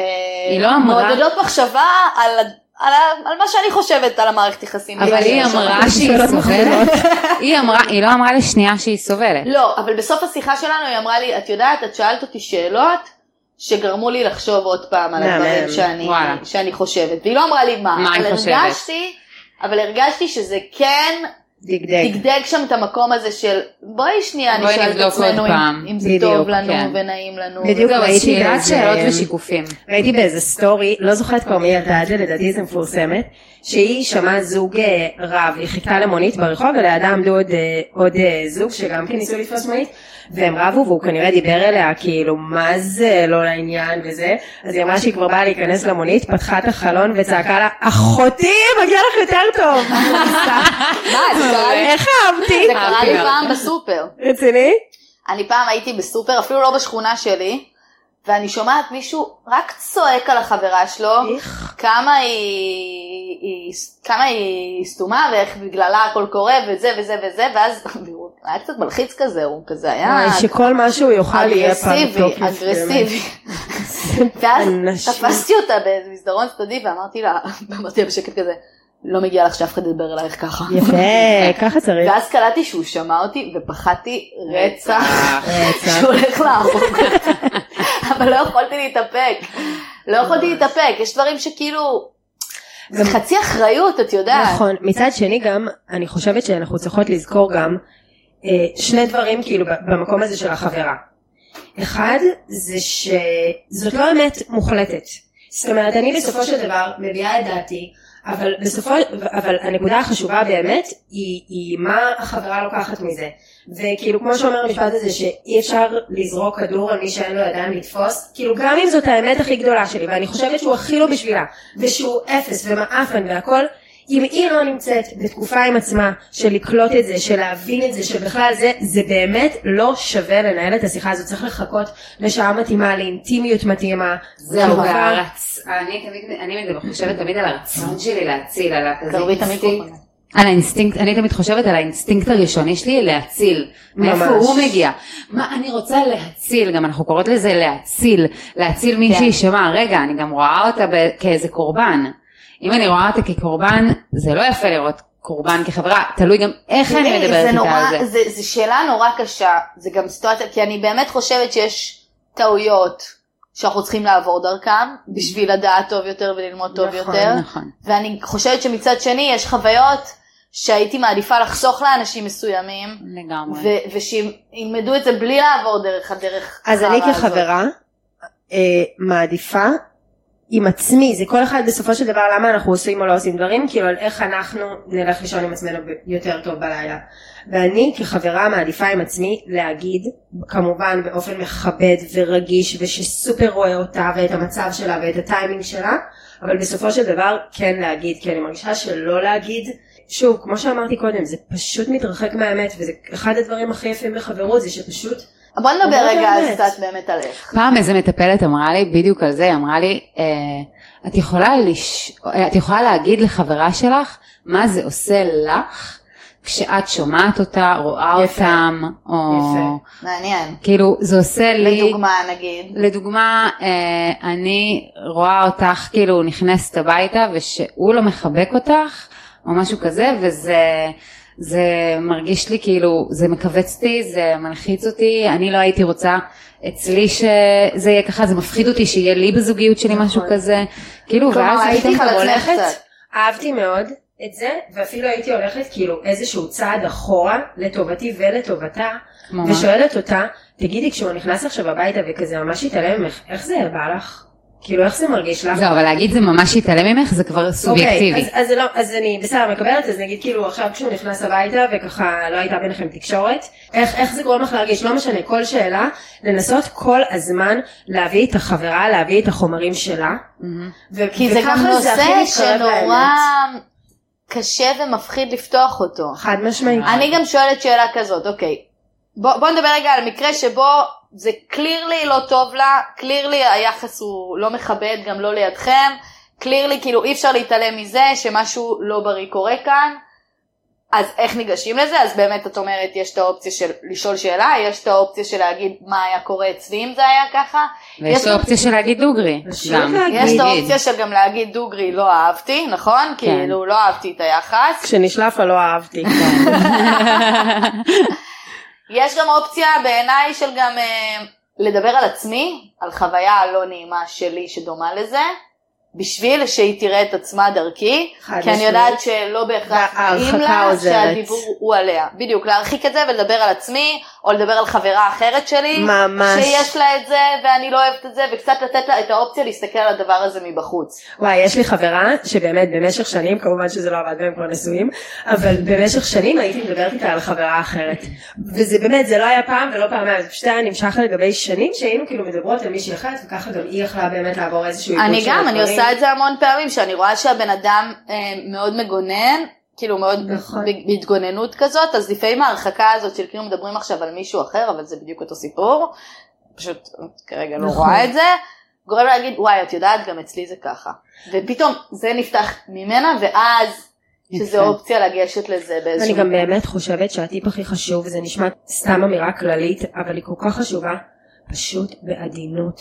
Speaker 3: היא לא אמרה.
Speaker 2: מעודדות מחשבה על, על, ה- על מה שאני חושבת על המערכת יחסים.
Speaker 3: אבל היא. אמרה שהיא סובלת, [LAUGHS] היא אמרה, היא לא אמרה לשנייה שהיא סובלת.
Speaker 2: לא, אבל בסוף השיחה שלנו היא אמרה לי, את יודעת, את שאלת אותי שאלות שגרמו לי לחשוב עוד פעם על. הדברים שאני. שאני חושבת. והיא לא אמרה לי מה,
Speaker 3: מה היא
Speaker 2: אבל? הרגשתי, אבל הרגשתי שזה כן
Speaker 4: דגדג.
Speaker 2: דגדג שם את המקום הזה של בואי שנייה
Speaker 3: בואי
Speaker 2: נשאל את עצמנו אם. אם זה
Speaker 4: בדיוק,
Speaker 2: טוב לנו
Speaker 3: כן.
Speaker 2: ונעים לנו.
Speaker 4: בדיוק. ראיתי
Speaker 3: שאלת
Speaker 4: באיזה-
Speaker 3: שאלות ושיקופים.
Speaker 4: ראיתי באיזה סטורי, לא זוכרת כבר מי את זה, לדעתי זה מפורסמת, שהיא שמעה זוג אה, רב, היא חיכתה למונית ברחוב ולידה עמדו עוד, אה, עוד אה, זוג שגם כן ניסו לתפוס מונית, והם רבו והוא כנראה דיבר אליה כאילו מה זה לא לעניין וזה, אז היא אמרה שהיא כבר באה להיכנס למונית, פתחה את החלון וצעקה לה, אחותי מגיע לך יותר טוב. [LAUGHS] [LAUGHS] איך אהבתי?
Speaker 2: זה קרה לי פעם בסופר.
Speaker 4: רציני?
Speaker 2: אני פעם הייתי בסופר, אפילו לא בשכונה שלי, ואני שומעת מישהו רק צועק על החברה שלו,
Speaker 4: איך?
Speaker 2: כמה היא, היא, כמה היא סתומה ואיך בגללה הכל קורה וזה וזה וזה, ואז הוא [LAUGHS] היה קצת מלחיץ כזה, הוא כזה היה
Speaker 4: שכל מה שהוא יאכל יהיה פעם
Speaker 2: אגרסיבי,
Speaker 4: תוקף.
Speaker 2: אגרסיבי. [LAUGHS] ואז. תפסתי אותה באיזה מסדרון צדדי ואמרתי לה, [LAUGHS] אמרתי לה בשקט כזה, לא מגיע לך שאף אחד ידבר אלייך ככה.
Speaker 4: יפה, [LAUGHS] ככה צריך.
Speaker 2: ואז קלטתי שהוא שמע אותי ופחדתי רצח
Speaker 4: רצח.
Speaker 2: שהוא הולך להרוג אותי. אבל לא יכולתי להתאפק. לא יכולתי להתאפק, יש דברים שכאילו, זה חצי אחריות, את יודעת.
Speaker 4: נכון, מצד שני גם, אני חושבת שאנחנו צריכות לזכור גם אה, שני דברים כאילו במקום הזה של החברה. אחד, זה שזאת לא אמת מוחלטת. זאת אומרת, אני בסופו של דבר מביעה את דעתי, אבל בסופו, אבל הנקודה החשובה באמת היא, היא מה החברה לוקחת מזה. וכאילו כמו שאומר המשפט הזה שאי אפשר לזרוק כדור על מי שאין לו ידיים לתפוס, כאילו גם אם זאת האמת הכי גדולה שלי ואני חושבת שהוא הכי לא בשבילה ושהוא אפס ומעפן והכל, אם היא לא נמצאת בתקופה עם עצמה של לקלוט את זה, של להבין את זה, שבכלל זה, זה באמת לא שווה לנהל את השיחה הזאת, צריך לחכות לשעה מתאימה, לאינטימיות מתאימה.
Speaker 3: זהו. והרצ... אני תמיד, אני חושבת תמיד על הרצון שלי להציל, על הכזה אינסטינקט. על האינסטינקט, אני תמיד חושבת על האינסטינקט הראשוני שלי להציל. מאיפה. הוא מגיע? מה אני רוצה להציל, גם אנחנו קוראות לזה להציל, להציל מישהי שמה, רגע, אני גם רואה אותה כאיזה קורבן. אם אני רואה אותה כקורבן, זה לא יפה לראות קורבן כחברה, תלוי גם איך אני מדברת
Speaker 2: זה
Speaker 3: איתה
Speaker 2: נורא-
Speaker 3: על זה.
Speaker 2: זה- זו שאלה נורא קשה, זה גם סיטואציה, כי אני באמת חושבת שיש טעויות שאנחנו צריכים לעבור דרכם, בשביל לדעת טוב יותר וללמוד טוב
Speaker 4: נכון,
Speaker 2: יותר,
Speaker 3: נכון.
Speaker 2: ואני חושבת שמצד שני יש חוויות שהייתי מעדיפה לחסוך לאנשים מסוימים,
Speaker 3: לגמרי.
Speaker 2: ו- ושילמדו את זה בלי לעבור דרך הדרך
Speaker 4: אז אני
Speaker 2: החרא הזאת.
Speaker 4: כחברה אה, מעדיפה עם עצמי, זה כל אחד בסופו של דבר למה אנחנו עושים או לא עושים דברים, כאילו על איך אנחנו נלך לישון עם עצמנו יותר טוב בלילה. ואני כחברה מעדיפה עם עצמי להגיד, כמובן באופן מכבד ורגיש ושסופר רואה אותה ואת המצב שלה ואת הטיימינג שלה, אבל בסופו של דבר כן להגיד, כי אני מרגישה שלא להגיד שוב, כמו שאמרתי קודם, זה פשוט מתרחק מהאמת, וזה אחד הדברים הכי יפים בחברות, זה שפשוט,
Speaker 2: בוא נדבר רגע
Speaker 4: האמת.
Speaker 2: קצת באמת עליך.
Speaker 3: פעם איזה מטפלת אמרה לי בדיוק על זה, היא אמרה לי, אה, את יכולה, לש... אה, את יכולה להגיד לחברה שלך מה זה עושה לך כשאת שומעת אותה, רואה
Speaker 4: יפה.
Speaker 3: אותם, או
Speaker 4: יפה.
Speaker 2: מעניין.
Speaker 3: כאילו זה עושה לי,
Speaker 2: לדוגמה נגיד.
Speaker 3: לדוגמה, אה, אני רואה אותך כאילו נכנסת הביתה ושהוא לא מחבק אותך או משהו כזה וזה זה מרגיש לי כאילו זה מכווץ אותי זה מלחיץ אותי אני לא הייתי רוצה אצלי שזה יהיה ככה זה מפחיד אותי שיהיה לי בזוגיות שלי משהו
Speaker 4: נכון.
Speaker 3: כזה כאילו
Speaker 2: כלומר,
Speaker 3: ואז
Speaker 2: הייתי עצמך
Speaker 4: הולכת. אהבתי מאוד את זה, ואפילו הייתי הולכת כאילו איזשהו צעד אחורה, לטובתי ולטובתה? ושואלת אותה, תגידי, כשהוא נכנס עכשיו הביתה וכזה ממש התעלם ממך, איך זה בא לך? כאילו, איך זה מרגיש לך?
Speaker 3: זהו אבל להגיד זה ממש התעלם ממך זה כבר סובייקטיבי.
Speaker 4: אוקיי, אז, אז, לא, אז אני בסדר מקבלת, אז נגיד כאילו עכשיו כשהוא נכנס הביתה וככה לא הייתה ביניכם תקשורת, איך, איך זה גורם לך להרגיש, לא משנה, כל שאלה, לנסות כל הזמן להביא את החברה, להביא את החומרים שלה. ו-
Speaker 2: כי זה גם נושא שנורא. קשה ומפחיד לפתוח אותו.
Speaker 4: חד משמעית.
Speaker 2: אני גם שואלת שאלה כזאת, אוקיי, בוא, בוא נדבר רגע על מקרה שבו זה קלירלי לא טוב לה, קלירלי היחס הוא לא מכבד גם לא לידכם, קלירלי כאילו אי אפשר להתעלם מזה שמשהו לא בריא קורה כאן, אז איך ניגשים לזה? אז באמת את אומרת יש את האופציה של לשאול שאלה, יש את האופציה של להגיד מה היה קורה אצלי אם זה היה ככה,
Speaker 3: ויש
Speaker 2: יש
Speaker 3: את האופציה של להגיד דוגרי. גם.
Speaker 2: יש את האופציה של גם להגיד דוגרי לא אהבתי, נכון?
Speaker 3: כן.
Speaker 2: כאילו לא אהבתי את היחס.
Speaker 4: כשנשלף לא אהבתי. [LAUGHS]
Speaker 2: יש גם אופציה בעיניי של גם אה, לדבר על עצמי, על חוויה הלא נעימה שלי שדומה לזה, בשביל שהיא תראה את עצמה דרכי, כי אני. יודעת שלא בהכרח נעים לה
Speaker 4: עוזרת.
Speaker 2: שהדיבור הוא עליה. בדיוק, להרחיק את זה ולדבר על עצמי, או לדבר על חברה אחרת שלי,
Speaker 4: ממש.
Speaker 2: שיש לה את זה ואני לא אוהבת את זה, וקצת לתת לה את האופציה להסתכל על הדבר הזה מבחוץ.
Speaker 4: וואי, יש לי חברה שבאמת במשך שנים, כמובן שזה לא עבד והם כבר נשואים, אבל במשך שנים הייתי מדברת איתה על חברה אחרת. וזה באמת, זה לא היה פעם ולא פעמיים, זה פשוט היה נמשך לגבי שנים שהיינו כאילו מדברות על מישהי אחרת, וככה גם היא יכלה באמת לעבור איזשהו עיבוד
Speaker 2: אני
Speaker 4: של
Speaker 2: גם, אני
Speaker 4: הדברים.
Speaker 2: עושה את זה המון פעמים, שאני רואה שהבן אדם אה, מאוד מגונן, כאילו מאוד
Speaker 4: נכון.
Speaker 2: בהתגוננות כזאת, אז לפעמים ההרחקה הזאת של כאילו מדברים עכשיו על מישהו אחר, אבל זה בדיוק אותו סיפור, פשוט כרגע לא
Speaker 4: נכון.
Speaker 2: רואה את זה, גורם לה להגיד, וואי, את יודעת, גם אצלי זה ככה. ופתאום זה נפתח ממנה, ואז
Speaker 3: יפה.
Speaker 2: אופציה לגשת לזה באיזשהו...
Speaker 4: אני גם באמת חושבת שהטיפ הכי חשוב, זה נשמע סתם אמירה כללית, אבל היא כל כך חשובה, פשוט בעדינות.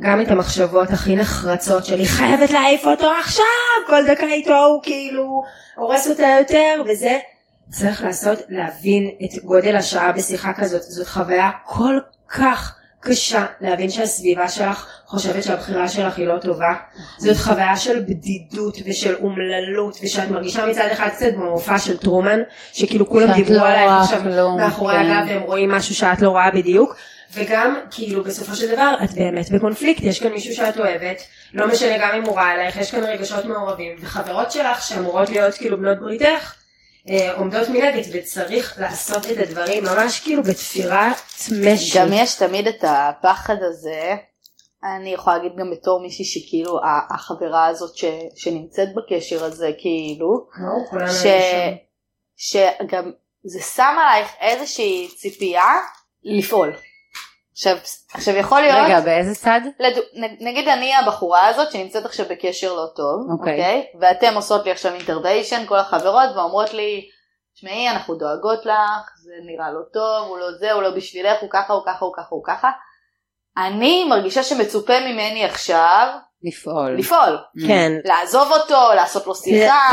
Speaker 4: גם את המחשבות הכי נחרצות שלי, חייבת להעיף אותו עכשיו, כל דקה איתו הוא כאילו הורס אותה יותר, וזה צריך לעשות, להבין את גודל השעה בשיחה כזאת, זאת חוויה כל כך קשה להבין שהסביבה שלך חושבת שהבחירה שלך היא לא טובה. זאת חוויה של בדידות ושל אומללות ושאת מרגישה מצד אחד קצת במופע של טרומן שכאילו כולם דיברו
Speaker 3: לא
Speaker 4: עלייך עכשיו
Speaker 3: כלום,
Speaker 4: מאחורי
Speaker 3: כן.
Speaker 4: הגב והם רואים משהו שאת לא רואה בדיוק וגם כאילו בסופו של דבר את באמת בקונפליקט יש כאן מישהו שאת אוהבת לא משנה גם אם הוא רע עלייך יש כאן רגשות מעורבים וחברות שלך שאמורות להיות כאילו בנות בריתך אה, עומדות מנגד וצריך לעשות את הדברים ממש כאילו בתפירת משי.
Speaker 2: גם יש תמיד את הפחד הזה, אני יכולה להגיד גם בתור מישהי שכאילו החברה הזאת ש, שנמצאת בקשר הזה כאילו, ש. שגם זה שם עלייך איזושהי ציפייה לפעול. עכשיו, עכשיו יכול להיות,
Speaker 3: רגע באיזה צד?
Speaker 2: לד... נגיד אני הבחורה הזאת שנמצאת עכשיו בקשר לא טוב,
Speaker 3: אוקיי.
Speaker 2: אוקיי? ואתם עושות לי עכשיו אינטרדיישן, כל החברות, ואומרות לי, תשמעי, אנחנו דואגות לך, זה נראה לא טוב, הוא לא זה, הוא לא בשבילך, הוא ככה, הוא ככה, הוא ככה, הוא ככה. אני מרגישה שמצופה ממני עכשיו
Speaker 3: לפעול.
Speaker 2: לפעול.
Speaker 4: כן.
Speaker 2: לעזוב אותו, לעשות לו שיחה.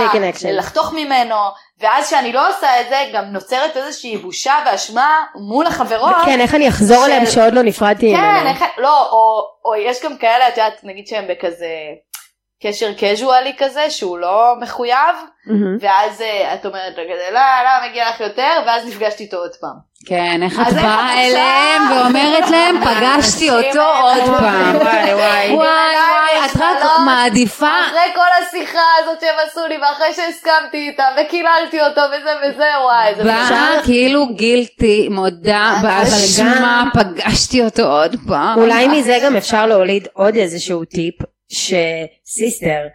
Speaker 2: לחתוך ממנו, ואז כשאני לא עושה את זה, גם נוצרת איזושהי בושה ואשמה מול החברות.
Speaker 4: כן, איך אני אחזור
Speaker 2: של-
Speaker 4: אליהם שעוד לא נפרדתי
Speaker 2: כן,
Speaker 4: ממנו.
Speaker 2: איך, לא, או, או יש גם כאלה, את יודעת, נגיד שהם בכזה קשר קזואלי כזה, שהוא לא מחויב,
Speaker 4: מהמם.
Speaker 2: ואז אה, את אומרת לו כזה, לא, לא, מגיע לך יותר, ואז נפגשתי איתו עוד פעם.
Speaker 3: כן, איך את באה? אליהם ואומרת להם [LAUGHS] פגשתי אותו עוד פעם.
Speaker 4: וואי וואי.
Speaker 3: וואי וואי, את רק. מעדיפה.
Speaker 2: אחרי כל השיחה הזאת שהם עשו לי, ואחרי שהסכמתי איתם, וקיללתי אותו, וזה וזה, וואי, זה
Speaker 3: באה כאילו גילטי, מודה באשמה, פגשתי אותו עוד פעם.
Speaker 4: אולי מזה גם אפשר להוליד עוד איזשהו טיפ שסיסטר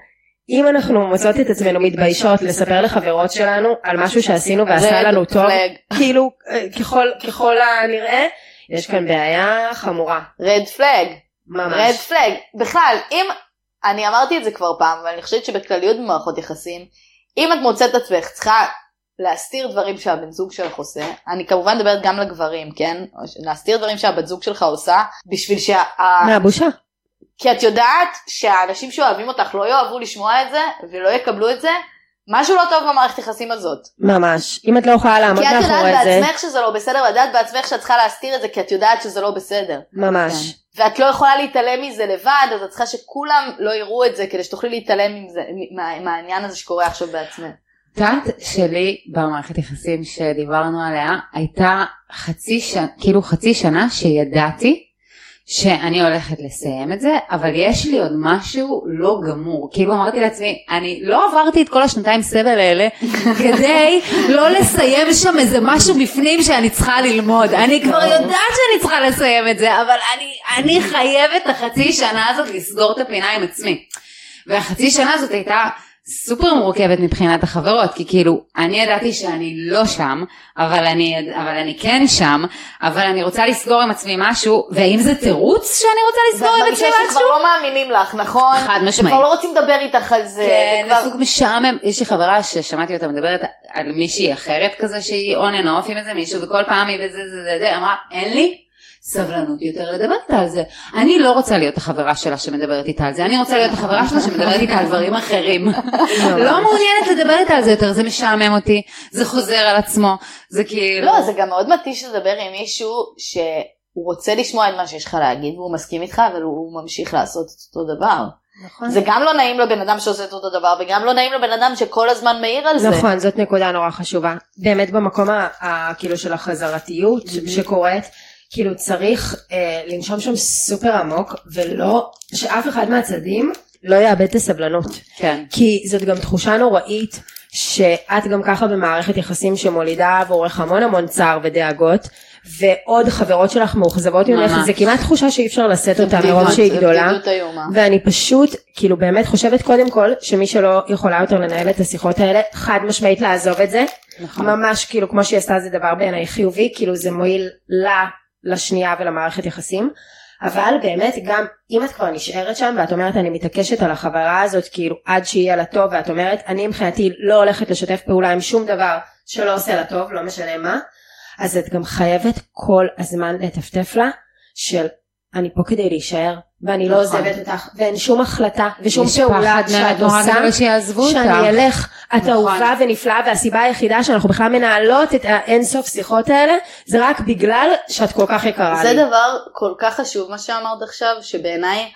Speaker 4: אם אנחנו מוצאות את עצמנו מתביישות לספר לחברות שלנו על משהו שעשינו ועשה לנו טוב. [LAUGHS] כאילו אה, ככל, ככל הנראה, יש כאן בעיה חמורה.
Speaker 2: רד פלג.
Speaker 4: ממש.
Speaker 2: רד פלג. בכלל, אם, אני אמרתי את זה כבר פעם, אבל אני חושבת שבכלליות במערכות יחסים, אם את מוצאת את עצמך צריכה להסתיר דברים שהבן זוג שלך עושה, אני כמובן מדברת גם לגברים, כן? להסתיר דברים שהבת זוג שלך עושה, בשביל שה...
Speaker 4: מהבושה.
Speaker 2: כי את יודעת שהאנשים שאוהבים אותך לא יאהבו לשמוע את זה, ולא יקבלו את זה, משהו לא טוב במערכת יחסים הזאת.
Speaker 4: ממש. אם את לא יכולה לעמוד
Speaker 2: כי את יודעת
Speaker 4: מאחורי זה,
Speaker 2: בעצמך שזה לא בסדר, ואת בעצמך שאת צריכה להסתיר את זה, כי את יודעת שזה לא בסדר.
Speaker 4: ממש.
Speaker 2: ואת לא יכולה להתעלם מזה לבד, אז את צריכה שכולם לא יראו את זה, כדי שתוכלי להתעלם עם זה, מה, מהעניין הזה שקורה עכשיו בעצמך.
Speaker 3: טאט שלי במערכת יחסים שדיברנו עליה הייתה חצי שנה, כאילו חצי שנה שידעתי שאני הולכת לסיים את זה, אבל יש לי עוד משהו לא גמור. כאילו אמרתי לעצמי, אני לא עברתי את כל השנתיים סבל האלה [LAUGHS] כדי לא לסיים שם איזה משהו בפנים שאני צריכה ללמוד. אני כבר יודעת שאני צריכה לסיים את זה, אבל אני, אני חייבת את החצי שנה הזאת לסגור את הפינה עם עצמי. והחצי שנה הזאת הייתה סופר מורכבת מבחינת החברות כי כאילו אני ידעתי שאני לא שם אבל אני אבל אני כן שם אבל אני רוצה לסגור עם עצמי משהו והאם זה תירוץ שאני רוצה לסגור
Speaker 2: ואת
Speaker 3: עם
Speaker 2: מרגישה
Speaker 3: עצמי
Speaker 2: שכבר
Speaker 3: משהו?
Speaker 2: לא מאמינים לך, נכון?
Speaker 3: חד משמעית.
Speaker 2: וכבר לא רוצים לדבר איתך על זה.
Speaker 3: כן, זה סוג משעמם, יש לי חברה ששמעתי אותה מדברת על מישהי אחרת כזה שהיא on and off עם איזה מישהו וכל פעם היא וזה זה זה זה, אמרה אין לי סבלנות יותר לדבר איתה על זה. אני לא רוצה להיות החברה שלה שמדברת איתה על זה, אני רוצה להיות החברה שלה שמדברת איתה על דברים אחרים. לא מעוניינת לדבר איתה על זה יותר, זה משעמם אותי, זה חוזר על עצמו, זה כאילו...
Speaker 2: לא, זה גם מאוד מתיש לדבר עם מישהו שהוא רוצה לשמוע את מה שיש לך להגיד, והוא מסכים איתך, אבל הוא ממשיך לעשות את אותו דבר.
Speaker 4: נכון.
Speaker 2: זה גם לא נעים לבן אדם שעושה את אותו דבר, וגם לא נעים לבן אדם שכל הזמן מעיר על זה.
Speaker 4: נכון, זאת נקודה נורא חשובה. באמת במקום ה, ה, כאילו של החזרתיות שקורית, כאילו צריך אה, לנשום שם סופר עמוק, ולא, שאף אחד מהצדדים לא יאבד את הסבלנות.
Speaker 3: כן.
Speaker 4: כי זאת גם תחושה נוראית, שאת גם ככה במערכת יחסים שמולידה עבורך המון המון צער ודאגות, ועוד חברות שלך מאוכזבות ממך. זה כמעט תחושה שאי אפשר לשאת אותה מרוב שהיא גדולה. ואני פשוט כאילו באמת חושבת קודם כל שמי שלא יכולה יותר לנהל את השיחות האלה חד משמעית לעזוב את זה
Speaker 3: נכון.
Speaker 4: ממש כאילו כמו שהיא עשתה זה דבר בעיניי חיובי כאילו זה מועיל לה לשנייה ולמערכת יחסים אבל באמת גם אם את כבר נשארת שם ואת אומרת אני מתעקשת על החברה הזאת כאילו עד שיהיה לה טוב ואת אומרת אני מבחינתי לא הולכת לשתף פעולה עם שום דבר שלא עושה לה טוב לא משנה מה אז את גם חייבת כל הזמן לטפטף לה של אני פה כדי להישאר ואני לא
Speaker 3: נכון.
Speaker 4: עוזבת אותך ואין שום החלטה ושום פעולה שאת עושה. שאני אלך את
Speaker 3: נכון.
Speaker 4: אהובה ונפלאה והסיבה היחידה שאנחנו בכלל מנהלות את האינסוף שיחות האלה זה רק בגלל שאת כל כך יקרה
Speaker 2: זה
Speaker 4: לי.
Speaker 2: דבר כל כך חשוב מה שאמרת עכשיו, שבעיניי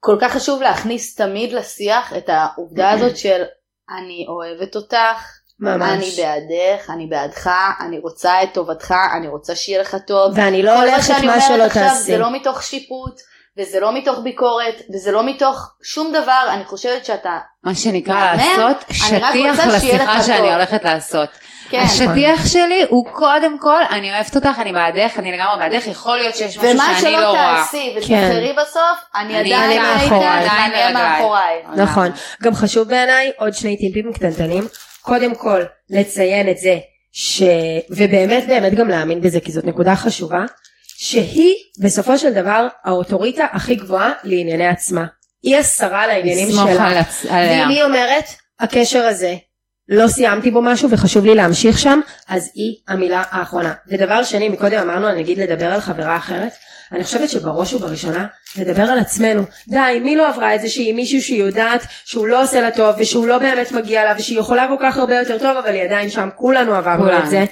Speaker 2: כל כך חשוב להכניס תמיד לשיח את העובדה הזאת של אני אוהבת אותך,
Speaker 4: ממש.
Speaker 2: אני בעדך, אני בעדך, אני רוצה את טובתך, אני רוצה שיהיה לך טוב.
Speaker 4: ואני לא
Speaker 2: כל מה
Speaker 4: הולכת
Speaker 2: שאני
Speaker 4: מה
Speaker 2: אומרת
Speaker 4: שלא
Speaker 2: עכשיו
Speaker 4: תעשי.
Speaker 2: זה לא מתוך שיפוט, וזה לא מתוך ביקורת, וזה לא מתוך שום דבר, אני חושבת שאתה,
Speaker 3: מה שנקרא
Speaker 2: מהמם.
Speaker 3: לעשות שטיח לשיחה שאני
Speaker 2: טוב.
Speaker 3: הולכת לעשות.
Speaker 2: כן.
Speaker 3: השטיח שלי הוא קודם כל אני אוהבת אותך אני בעדך אני לגמרי בעדך יכול להיות שיש משהו
Speaker 2: ומה
Speaker 3: שאני לא
Speaker 2: שלא
Speaker 3: רואה.
Speaker 2: תעשי
Speaker 4: כן.
Speaker 2: ותבחרי בסוף, אני
Speaker 3: אני
Speaker 2: עדיין
Speaker 4: מאחוריי.
Speaker 2: מאחוריי.
Speaker 4: נכון גם חשוב בעיניי עוד שני טיפים קטנטנים קודם כל לציין את זה ש... ובאמת באמת גם להאמין בזה כי זאת נקודה חשובה שהיא בסופו של דבר האוטוריטה הכי גבוהה לענייני עצמה. היא השרה לעניינים שלה.
Speaker 3: על.
Speaker 4: ואם היא אומרת הקשר הזה לא סיימתי בו משהו וחשוב לי להמשיך שם אז היא המילה האחרונה. ודבר שני מקודם אמרנו על נגיד לדבר על חברה אחרת. אני חושבת שבראש ובראשונה לדבר על עצמנו. די מי לא עברה איזה שהיא מישהו שהיא יודעת שהוא לא עושה לה טוב ושהוא לא באמת מגיע לה ושהיא יכולה כל כך הרבה יותר טוב אבל היא עדיין שם. כולנו עברנו. את זה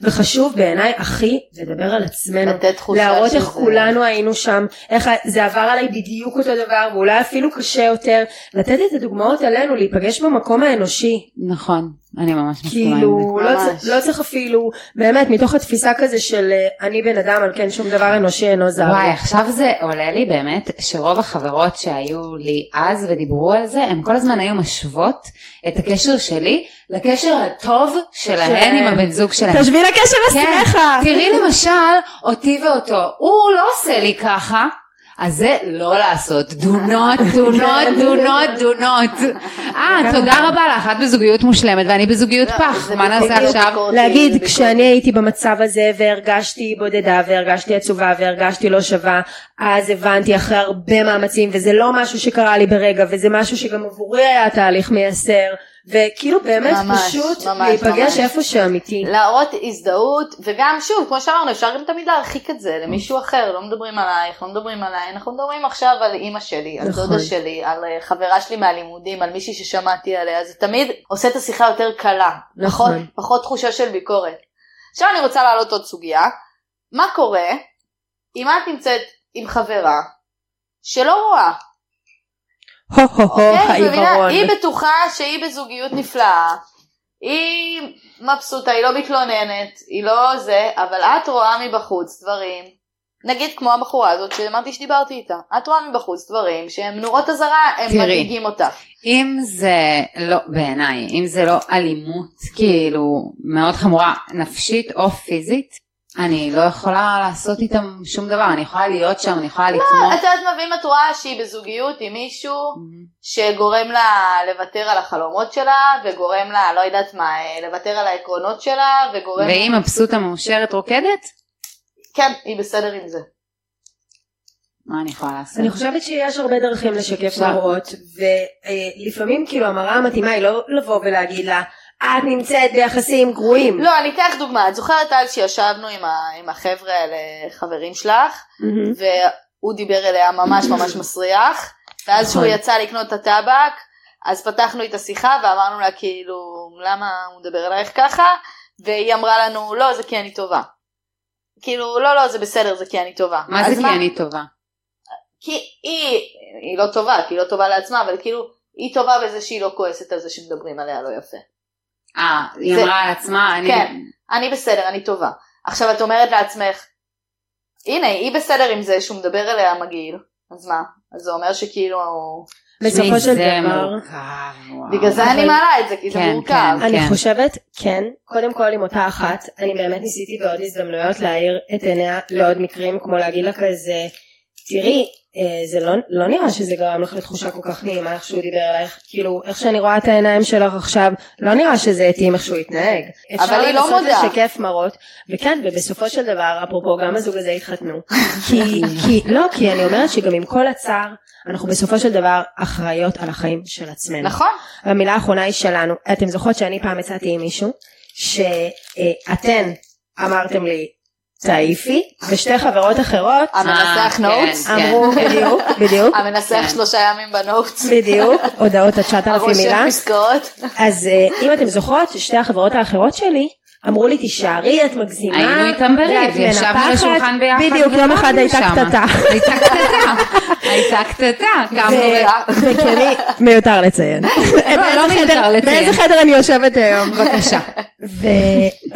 Speaker 4: וחשוב בעיניי הכי לדבר על עצמנו.
Speaker 2: לתת תחושה
Speaker 4: להראות איך כולנו היינו שם, איך זה עבר עליי בדיוק אותו דבר, ואולי אפילו קשה יותר, לתת את הדוגמאות עלינו, להיפגש במקום האנושי.
Speaker 3: נכון אני ממש מסכימה עם זה.
Speaker 4: כאילו, לא,
Speaker 2: ממש.
Speaker 4: צריך- לא צריך אפילו, באמת, מתוך התפיסה כזה של אה, אני בן אדם, על כן שום דבר אנושי אינו זר.
Speaker 3: וואי עכשיו זה עולה לי באמת שרוב החברות שהיו לי אז ודיברו על זה הם כל הזמן היו משוות את הקשר שלי לקשר הטוב שלהן. עם הבן זוג שלהן.
Speaker 4: תשבי לקשר
Speaker 3: כן,
Speaker 4: לשמחה.
Speaker 3: תראי למשל אותי ואותו, הוא לא עושה לי ככה. אז זה לא לעשות, do not, do not, do not, do not. אה, תודה רבה לך, את בזוגיות מושלמת ואני בזוגיות
Speaker 2: לא,
Speaker 3: פח, מה נעשה עכשיו?
Speaker 4: להגיד כשאני. הייתי במצב הזה והרגשתי בודדה והרגשתי עצובה והרגשתי לא שווה אז הבנתי אחרי הרבה מאמצים וזה לא משהו שקרה לי ברגע וזה משהו שגם עבורי היה תהליך מייסר וכאילו באמת
Speaker 2: ממש,
Speaker 4: פשוט
Speaker 2: ממש,
Speaker 4: להיפגש
Speaker 2: ממש.
Speaker 4: איפה שאמיתי.
Speaker 2: להראות הזדהות וגם שוב כמו שאמרנו אפשר גם תמיד להרחיק את זה למישהו אחר לא מדברים עלייך לא מדברים עליי אנחנו מדברים עכשיו על אימא שלי על
Speaker 4: נכון.
Speaker 2: דודה שלי על אה, חברה שלי מהלימודים על מישהי ששמעתי עליה זה תמיד עושה את השיחה יותר קלה
Speaker 4: נכון.
Speaker 2: פחות, פחות תחושה של ביקורת. עכשיו אני רוצה להעלות עוד סוגיה מה קורה אם את נמצאת עם חברה שלא רואה
Speaker 4: הו הו הו
Speaker 2: אוקיי?
Speaker 4: העיוורון.
Speaker 2: היא בטוחה שהיא בזוגיות נפלאה, היא מבסוטה, היא לא מתלוננת, היא לא זה, אבל את רואה מבחוץ דברים, נגיד כמו הבחורה הזאת שאמרתי שדיברתי איתה, את רואה מבחוץ דברים שהם נורות אזהרה, הם. מדאיגים אותך.
Speaker 3: אם זה לא, בעיניי, אם זה לא אלימות כאילו מאוד חמורה נפשית או פיזית, אני לא יכולה לעשות איתם שום דבר, אני יכולה להיות שם, אני יכולה לתמוך.
Speaker 2: את יודעת מה, ואם את רואה שהיא בזוגיות עם מישהו שגורם לה לוותר על החלומות שלה, וגורם לה, לא יודעת מה, אה, לוותר על העקרונות שלה, וגורם...
Speaker 3: והיא מבסוטה מאושרת רוקדת?
Speaker 2: כן, היא בסדר עם זה.
Speaker 3: מה אני יכולה לעשות?
Speaker 4: אני חושבת שיש הרבה דרכים לשקף. מראות ולפעמים כאילו המראה המתאימה היא לא לבוא ולהגיד לה את נמצאת ביחסים גרועים.
Speaker 2: לא, אני אתן לך דוגמא, את זוכרת אז שישבנו עם, ה, עם החבר'ה האלה, חברים שלך,
Speaker 4: מהמם.
Speaker 2: והוא דיבר אליה ממש ממש מסריח, ואז
Speaker 4: נכון.
Speaker 2: שהוא יצא לקנות את הטבק, אז פתחנו את השיחה ואמרנו לה כאילו, למה הוא מדבר אלייך ככה? והיא אמרה לנו, לא, זה כי אני טובה. כאילו, לא, לא, זה בסדר, זה כי אני טובה.
Speaker 3: מה זה כי אני טובה?
Speaker 2: כי היא, היא לא טובה, כי היא לא טובה לעצמה, אבל כאילו, היא טובה בזה שהיא לא כועסת על זה שמדברים עליה לא יפה.
Speaker 3: אה, היא
Speaker 2: זה-
Speaker 3: אמרה על עצמה, אני...
Speaker 2: כן. אני בסדר, אני טובה. עכשיו את אומרת לעצמך, הנה, היא בסדר עם זה שהוא מדבר אליה מגעיל, אז מה? אז זה אומר שכאילו...
Speaker 4: בסופו של
Speaker 3: זה
Speaker 4: דבר
Speaker 3: מורכב, וואו.
Speaker 2: בגלל זה
Speaker 4: אבל-
Speaker 2: אני מעלה את זה, כי זה
Speaker 3: כן,
Speaker 2: מורכב.
Speaker 3: כן.
Speaker 4: אני חושבת כן קודם כל עם אותה אחת אני באמת ניסיתי בעוד הזדמנויות להאיר את עיניה לעוד מקרים כמו להגיד לה כזה תראי אה, זה לא, לא נראה שזה גרם לך לתחושה כל כך נעימה איך שהוא דיבר אלייך כאילו איך שאני רואה את העיניים שלך עכשיו לא נראה שזה התאים איך שהוא התנהג.
Speaker 2: אבל היא לא
Speaker 4: אפשר
Speaker 2: מודה.
Speaker 4: לנסות לשקף מראות וכן ובסופו של דבר אפרופו גם הזוג הזה התחתנו כי, [LAUGHS] כי לא כי אני אומרת שגם עם כל הצער אנחנו בסופו של דבר אחראיות על החיים של עצמנו.
Speaker 2: נכון.
Speaker 4: והמילה האחרונה היא שלנו. אתם זוכרות שאני פעם הצעתי עם מישהו שאתן אמרתם לי תעיפי ושתי חברות אחרות
Speaker 2: המנסח
Speaker 3: אה,
Speaker 2: נוטס,
Speaker 3: כן.
Speaker 4: אמרו בדיוק בדיוק
Speaker 2: המנסח
Speaker 3: כן.
Speaker 2: שלושה ימים בנוטס,
Speaker 4: בדיוק הודעות עד 9,000
Speaker 2: הרושם
Speaker 4: מילה. אז אה, אם אתם זוכרות שתי החברות האחרות שלי אמרו לי תישארי את מגזימה
Speaker 3: היינו איתם בריב, ישבנו
Speaker 4: מנפחת."
Speaker 3: בשולחן ביחד.
Speaker 4: בדיוק יום אחד הייתה. קטטה
Speaker 3: הייתה קטטה, הייתה קטטה, קמנו ו...
Speaker 4: וכני מיותר לציין
Speaker 3: לא
Speaker 4: באיזה
Speaker 3: מיותר
Speaker 4: חדר-
Speaker 3: לציין.
Speaker 4: באיזה חדר אני יושבת היום
Speaker 3: בבקשה.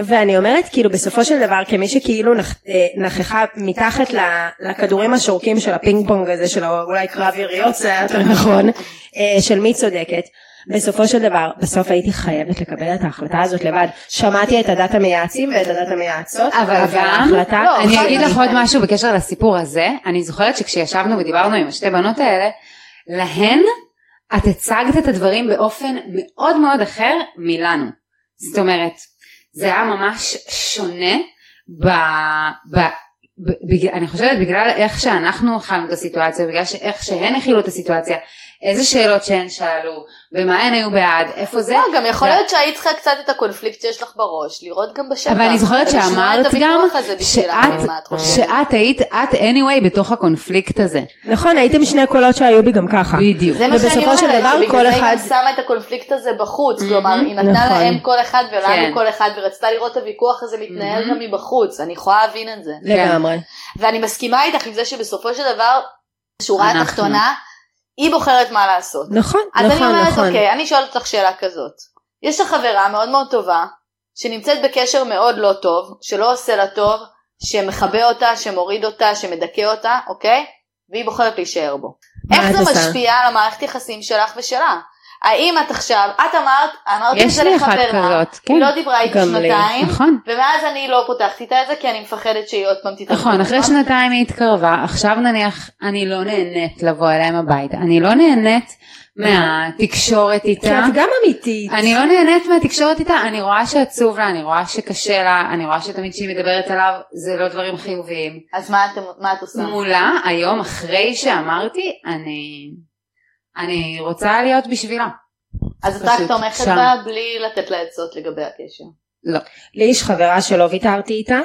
Speaker 4: ואני אומרת כאילו בסופו של דבר כמי שכאילו אה, נכחה מתחת לכדורים השורקים של הפינג פונג הזה של אולי קרב יריות זה היה יותר נכון אה, של מי צודקת בסופו של דבר בסוף הייתי חייבת לקבל את ההחלטה הזאת לבד שמעתי את הדעת המייעצים ואת הדעת המייעצות
Speaker 3: אבל גם,
Speaker 4: ההחלטה
Speaker 2: לא,
Speaker 3: אני אגיד לך. עוד משהו בקשר לסיפור הזה, אני זוכרת שכשישבנו ודיברנו עם השתי בנות האלה, להן את הצגת את הדברים באופן מאוד מאוד אחר מאיתנו. זאת אומרת, זה היה ממש שונה ב... ב... ב- בגלל- אני חושבת בגלל איך שאנחנו הכנו את הסיטואציה, בגלל איך שהן הכילו את הסיטואציה, איזה שאלות שהן שאלו, במה הן היו בעד, איפה זה.
Speaker 2: לא, גם יכול
Speaker 3: ו-
Speaker 2: להיות שהיית צריכה קצת את הקונפליקט שיש לך בראש, לראות גם בשטח.
Speaker 3: אבל אני זוכרת שאמרת גם שאת, היית, את anyway בתוך הקונפליקט הזה.
Speaker 4: נכון הייתם שני קולות שהיו בי גם ככה
Speaker 3: בדיוק.
Speaker 2: זה מה שאני אומרת,
Speaker 4: דבר
Speaker 2: שבגלל
Speaker 4: כל
Speaker 2: זה היא גם שמה את הקונפליקט הזה בחוץ,
Speaker 3: Mhm,
Speaker 2: כלומר היא נתנה
Speaker 4: נכון.
Speaker 2: להם כל אחד ולנו
Speaker 3: כן.
Speaker 2: כל אחד ורצתה לראות את הוויכוח הזה מתנהל
Speaker 3: Mhm.
Speaker 2: גם מבחוץ, אני יכולה להבין את זה.
Speaker 4: לגמרי
Speaker 2: ואני מסכימה איתך עם זה שבסופו של דבר, בשורה
Speaker 3: אנחנו.
Speaker 2: היא בוחרת מה לעשות.
Speaker 4: נכון
Speaker 2: אז אני
Speaker 4: נכון
Speaker 2: אומרת,
Speaker 4: נכון
Speaker 2: אוקיי, אני שואלת אותך שאלה כזאת. יש לך חברה מאוד מאוד טובה, שנמצאת בקשר מאוד לא טוב, שלא עושה לה טוב, שמכבה אותה, שמוריד אותה, שמדכא אותה, אוקיי? והיא בוחרת להישאר בו. איך זה
Speaker 4: עושה?
Speaker 2: משפיע על המערכת יחסים שלך ושלה? האם את עכשיו, את אמרת, אמרתי את זה לחברה,
Speaker 3: כזאת, כן.
Speaker 2: היא לא דיברה איתי. שנתיים,
Speaker 3: נכון.
Speaker 2: ומאז אני לא פותחת איתה את זה כי אני מפחדת שהיא עוד פעם תתאחר.
Speaker 3: נכון, אחרי שנתיים היא התקרבה, עכשיו נניח אני לא נהנית לבוא אליהם הביתה, אני לא נהנית מהתקשורת
Speaker 4: כי
Speaker 3: איתה,
Speaker 4: את גם אמיתית.
Speaker 3: אני לא נהנית מהתקשורת איתה, אני רואה שעצוב לה, אני רואה שקשה לה, אני רואה שתמיד כשהיא מדברת עליו זה לא דברים חיוביים.
Speaker 2: אז מה אתם- מה את עושה?
Speaker 3: מולה, היום אחרי שאמרתי, אני, אני רוצה להיות בשבילה.
Speaker 2: אז את רק תומכת
Speaker 3: שם.
Speaker 2: בה בלי לתת לה עצות לגבי הקשר.
Speaker 3: לא.
Speaker 4: לי יש חברה שלא ויתרתי איתה,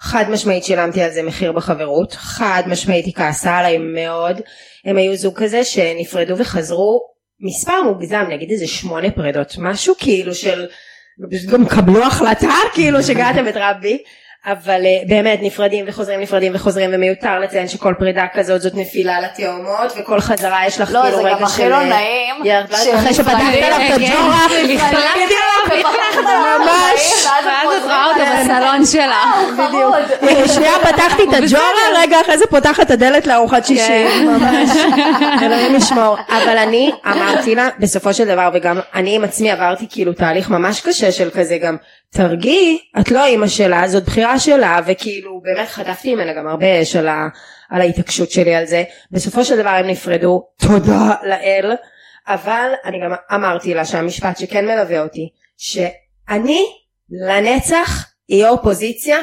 Speaker 4: חד משמעית שילמתי על זה מחיר בחברות, חד משמעית היא כעסה עליי מאוד, הם היו זוג כזה שנפרדו וחזרו מספר מוגזם, נגיד איזה שמונה פרידות, משהו כאילו של, גם קבלו החלטה כאילו שגעתם את רבי, אבל uh, באמת נפרדים וחוזרים נפרדים וחוזרים ומיותר לציין שכל פרידה כזאת זאת נפילה לתאומות וכל חזרה יש לך
Speaker 2: לא,
Speaker 4: כאילו
Speaker 2: זה
Speaker 4: רגע
Speaker 2: גם הכי לא
Speaker 4: אה,
Speaker 2: נעים.
Speaker 4: אחרי שפתחת עליו את הג'ורה,
Speaker 2: ופתחת
Speaker 4: ממש.
Speaker 2: ואז
Speaker 3: ואז את רואה אותו בסלון שלה.
Speaker 4: בדיוק. שנייה פתחתי את הג'ורה, רגע אחרי זה פותחת את הדלת לארוחת שישי, ממש, אלוהים ישמור. אבל אני אמרתי לה, בסופו של דבר, וגם אני עם עצמי עברתי כאילו תהליך ממש קשה של כזה גם, תרגיעי, את לא אימא שלה, זאת בחירה שלה, וכאילו באמת חטפתי ממנה גם הרבה אש על ה- על ההתעקשות שלי על זה. בסופו של דבר הם נפרדו, תודה לאל, אבל אני גם אמרתי לה שהמשפט שכן מלווה אותי, שאני לנצח אהיה אופוזיציה,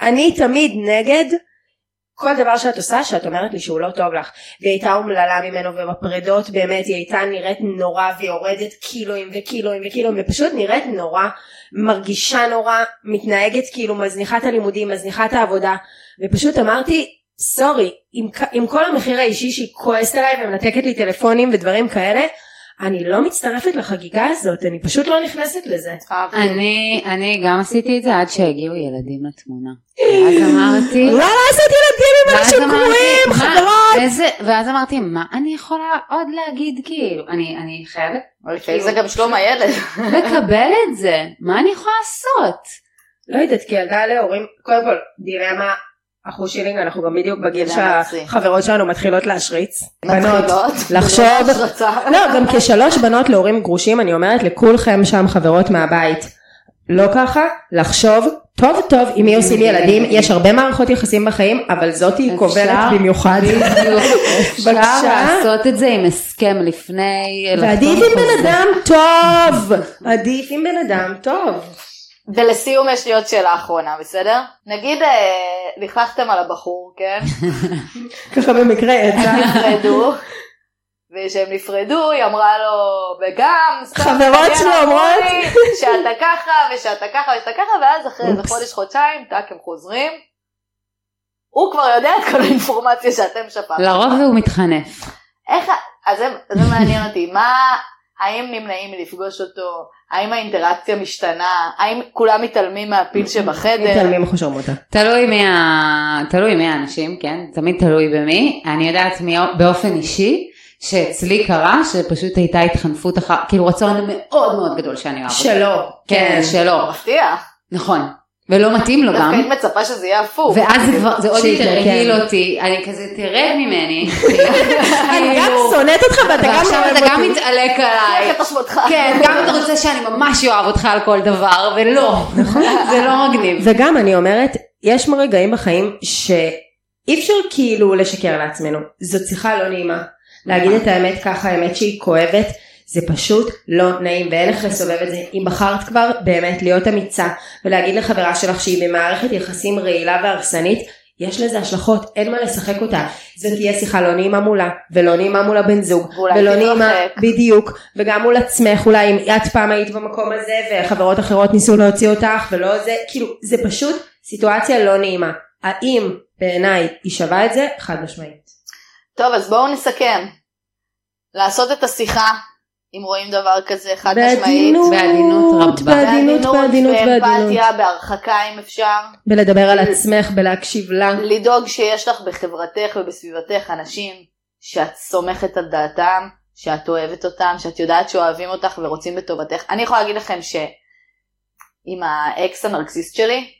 Speaker 4: אני תמיד נגד כל דבר שאת עושה שאת אומרת לי שהוא לא טוב לך והיא הייתה אומללה ממנו ובפרדות באמת היא הייתה נראית נורא ויורדת קילואים וקילואים וקילואים ופשוט נראית נורא מרגישה נורא מתנהגת כאילו מזניחה את הלימודים מזניחה את העבודה ופשוט אמרתי סורי עם, עם כל המחיר האישי שהיא כועסת עליי ומנתקת לי טלפונים ודברים כאלה אני לא מצטרפת לחגיגה הזאת אני פשוט לא נכנסת לזה
Speaker 3: אני, אני גם עשיתי את זה עד שהגיעו ילדים לתמונה. ואז [LAUGHS] אמרתי,
Speaker 4: לא לעשות ילדים עם אנשים גרועים
Speaker 3: "מה,
Speaker 4: חברות
Speaker 3: ואז אמרתי, מה אני יכולה עוד להגיד כאילו? אני, אני חייבת
Speaker 2: לפעמים זה גם שלום הילד. [LAUGHS]
Speaker 3: לקבל את זה, מה אני יכולה לעשות?
Speaker 4: לא יודעת, כי ילדה להורים, קודם כל, דילמה, אחוז שלי, אנחנו גם בדיוק בגיל. שהחברות שלנו מתחילות להשריץ. בנות,
Speaker 2: מתחילות.
Speaker 4: לחשוב,
Speaker 2: לא.
Speaker 4: לא, גם כשלוש בנות להורים גרושים, אני אומרת לכולכם שם חברות מהבית, לא ככה, לחשוב טוב טוב עם מי עושים ילדים, יש הרבה מערכות יחסים בחיים, אבל זאתי קובלת במיוחד.
Speaker 3: אפשר. לעשות את זה עם הסכם לפני,
Speaker 4: ועדיף עם בן. אדם טוב, עדיף עם בן אדם טוב.
Speaker 2: ולסיום יש לי עוד שאלה אחרונה, בסדר? נגיד אה, לכלכתם על הבחור, כן? [LAUGHS]
Speaker 4: ככה במקרה יצא.
Speaker 2: נפרדו. וכשהם נפרדו היא אמרה לו וגם סתם
Speaker 4: חברות שלו אומרות.
Speaker 2: שאתה ככה ושאתה ככה ושאתה ככה ואז אחרי איזה. חודש חודשיים טאק הם חוזרים. הוא כבר יודע את כל האינפורמציה שאתם שפטתם.
Speaker 3: לרוב הוא מתחנף.
Speaker 2: איך, אז זה, זה מעניין אותי, מה, האם נמנעים מלפגוש אותו, האם האינטראקציה משתנה, האם כולם מתעלמים מהפיל שבחדר,
Speaker 4: מתעלמים אחושרמוטה.
Speaker 3: תלוי מי, ה... תלוי מי האנשים, כן? תמיד תלוי במי. אני יודעת מי... באופן אישי, שאצלי קרה, שפשוט הייתה התחנפות אחר, כאילו רצון מאוד מאוד גדול שאני אוהב.
Speaker 4: שלא.
Speaker 3: כן, שלא.
Speaker 2: מפתיע,
Speaker 3: נכון. ולא מתאים לו
Speaker 2: דווקא
Speaker 3: גם.
Speaker 2: היית מצפה שזה יהיה הפוך,
Speaker 3: ואז זה כבר, זה עוד יותר. הרגיל אותי, אני כזה תרד ממני.
Speaker 4: אני גם
Speaker 3: כאילו,
Speaker 4: שונאת אותך ואתה גם
Speaker 3: ועכשיו
Speaker 4: אוהב
Speaker 3: אתה גם. מתעלק עליי. כן, גם אתה רוצה שאני ממש אוהב אותך על כל דבר, ולא, זה לא מגניב.
Speaker 4: וגם אני אומרת, יש רגעים בחיים שאי אפשר כאילו לשקר לעצמנו. זו שיחה לא נעימה. להגיד את האמת ככה, האמת שהיא כואבת, זה פשוט לא נעים ואין איך לסובב את זה. אם בחרת כבר באמת להיות אמיצה ולהגיד לחברה שלך שהיא במערכת יחסים רעילה והרסנית, יש לזה השלכות, אין מה לשחק אותה. זו תהיה שיחה לא נעימה מולה, ולא נעימה מול הבן זוג, ולא נעימה. בדיוק, וגם מול עצמך אולי אם את פעם היית במקום הזה וחברות אחרות ניסו להוציא אותך ולא זה, כאילו זה פשוט סיטואציה לא נעימה. האם בעיניי היא שווה את זה? חד משמעית.
Speaker 2: טוב אז בואו נסכם, לעשות את השיחה, אם רואים דבר כזה חד משמעית,
Speaker 4: בעדינות,
Speaker 3: בעדינות רבה.
Speaker 4: בעדינות, בעדינות, בעדינות.
Speaker 2: באמפתיה, בהרחקה אם אפשר,
Speaker 4: בלדבר על עצמך, בלהקשיב לה.
Speaker 2: לדאוג שיש לך בחברתך ובסביבתך אנשים שאת סומכת על דעתם, שאת אוהבת אותם, שאת יודעת שאוהבים אותך ורוצים בטובתך. אני יכולה להגיד לכם שעם האקס הנרקסיסט שלי,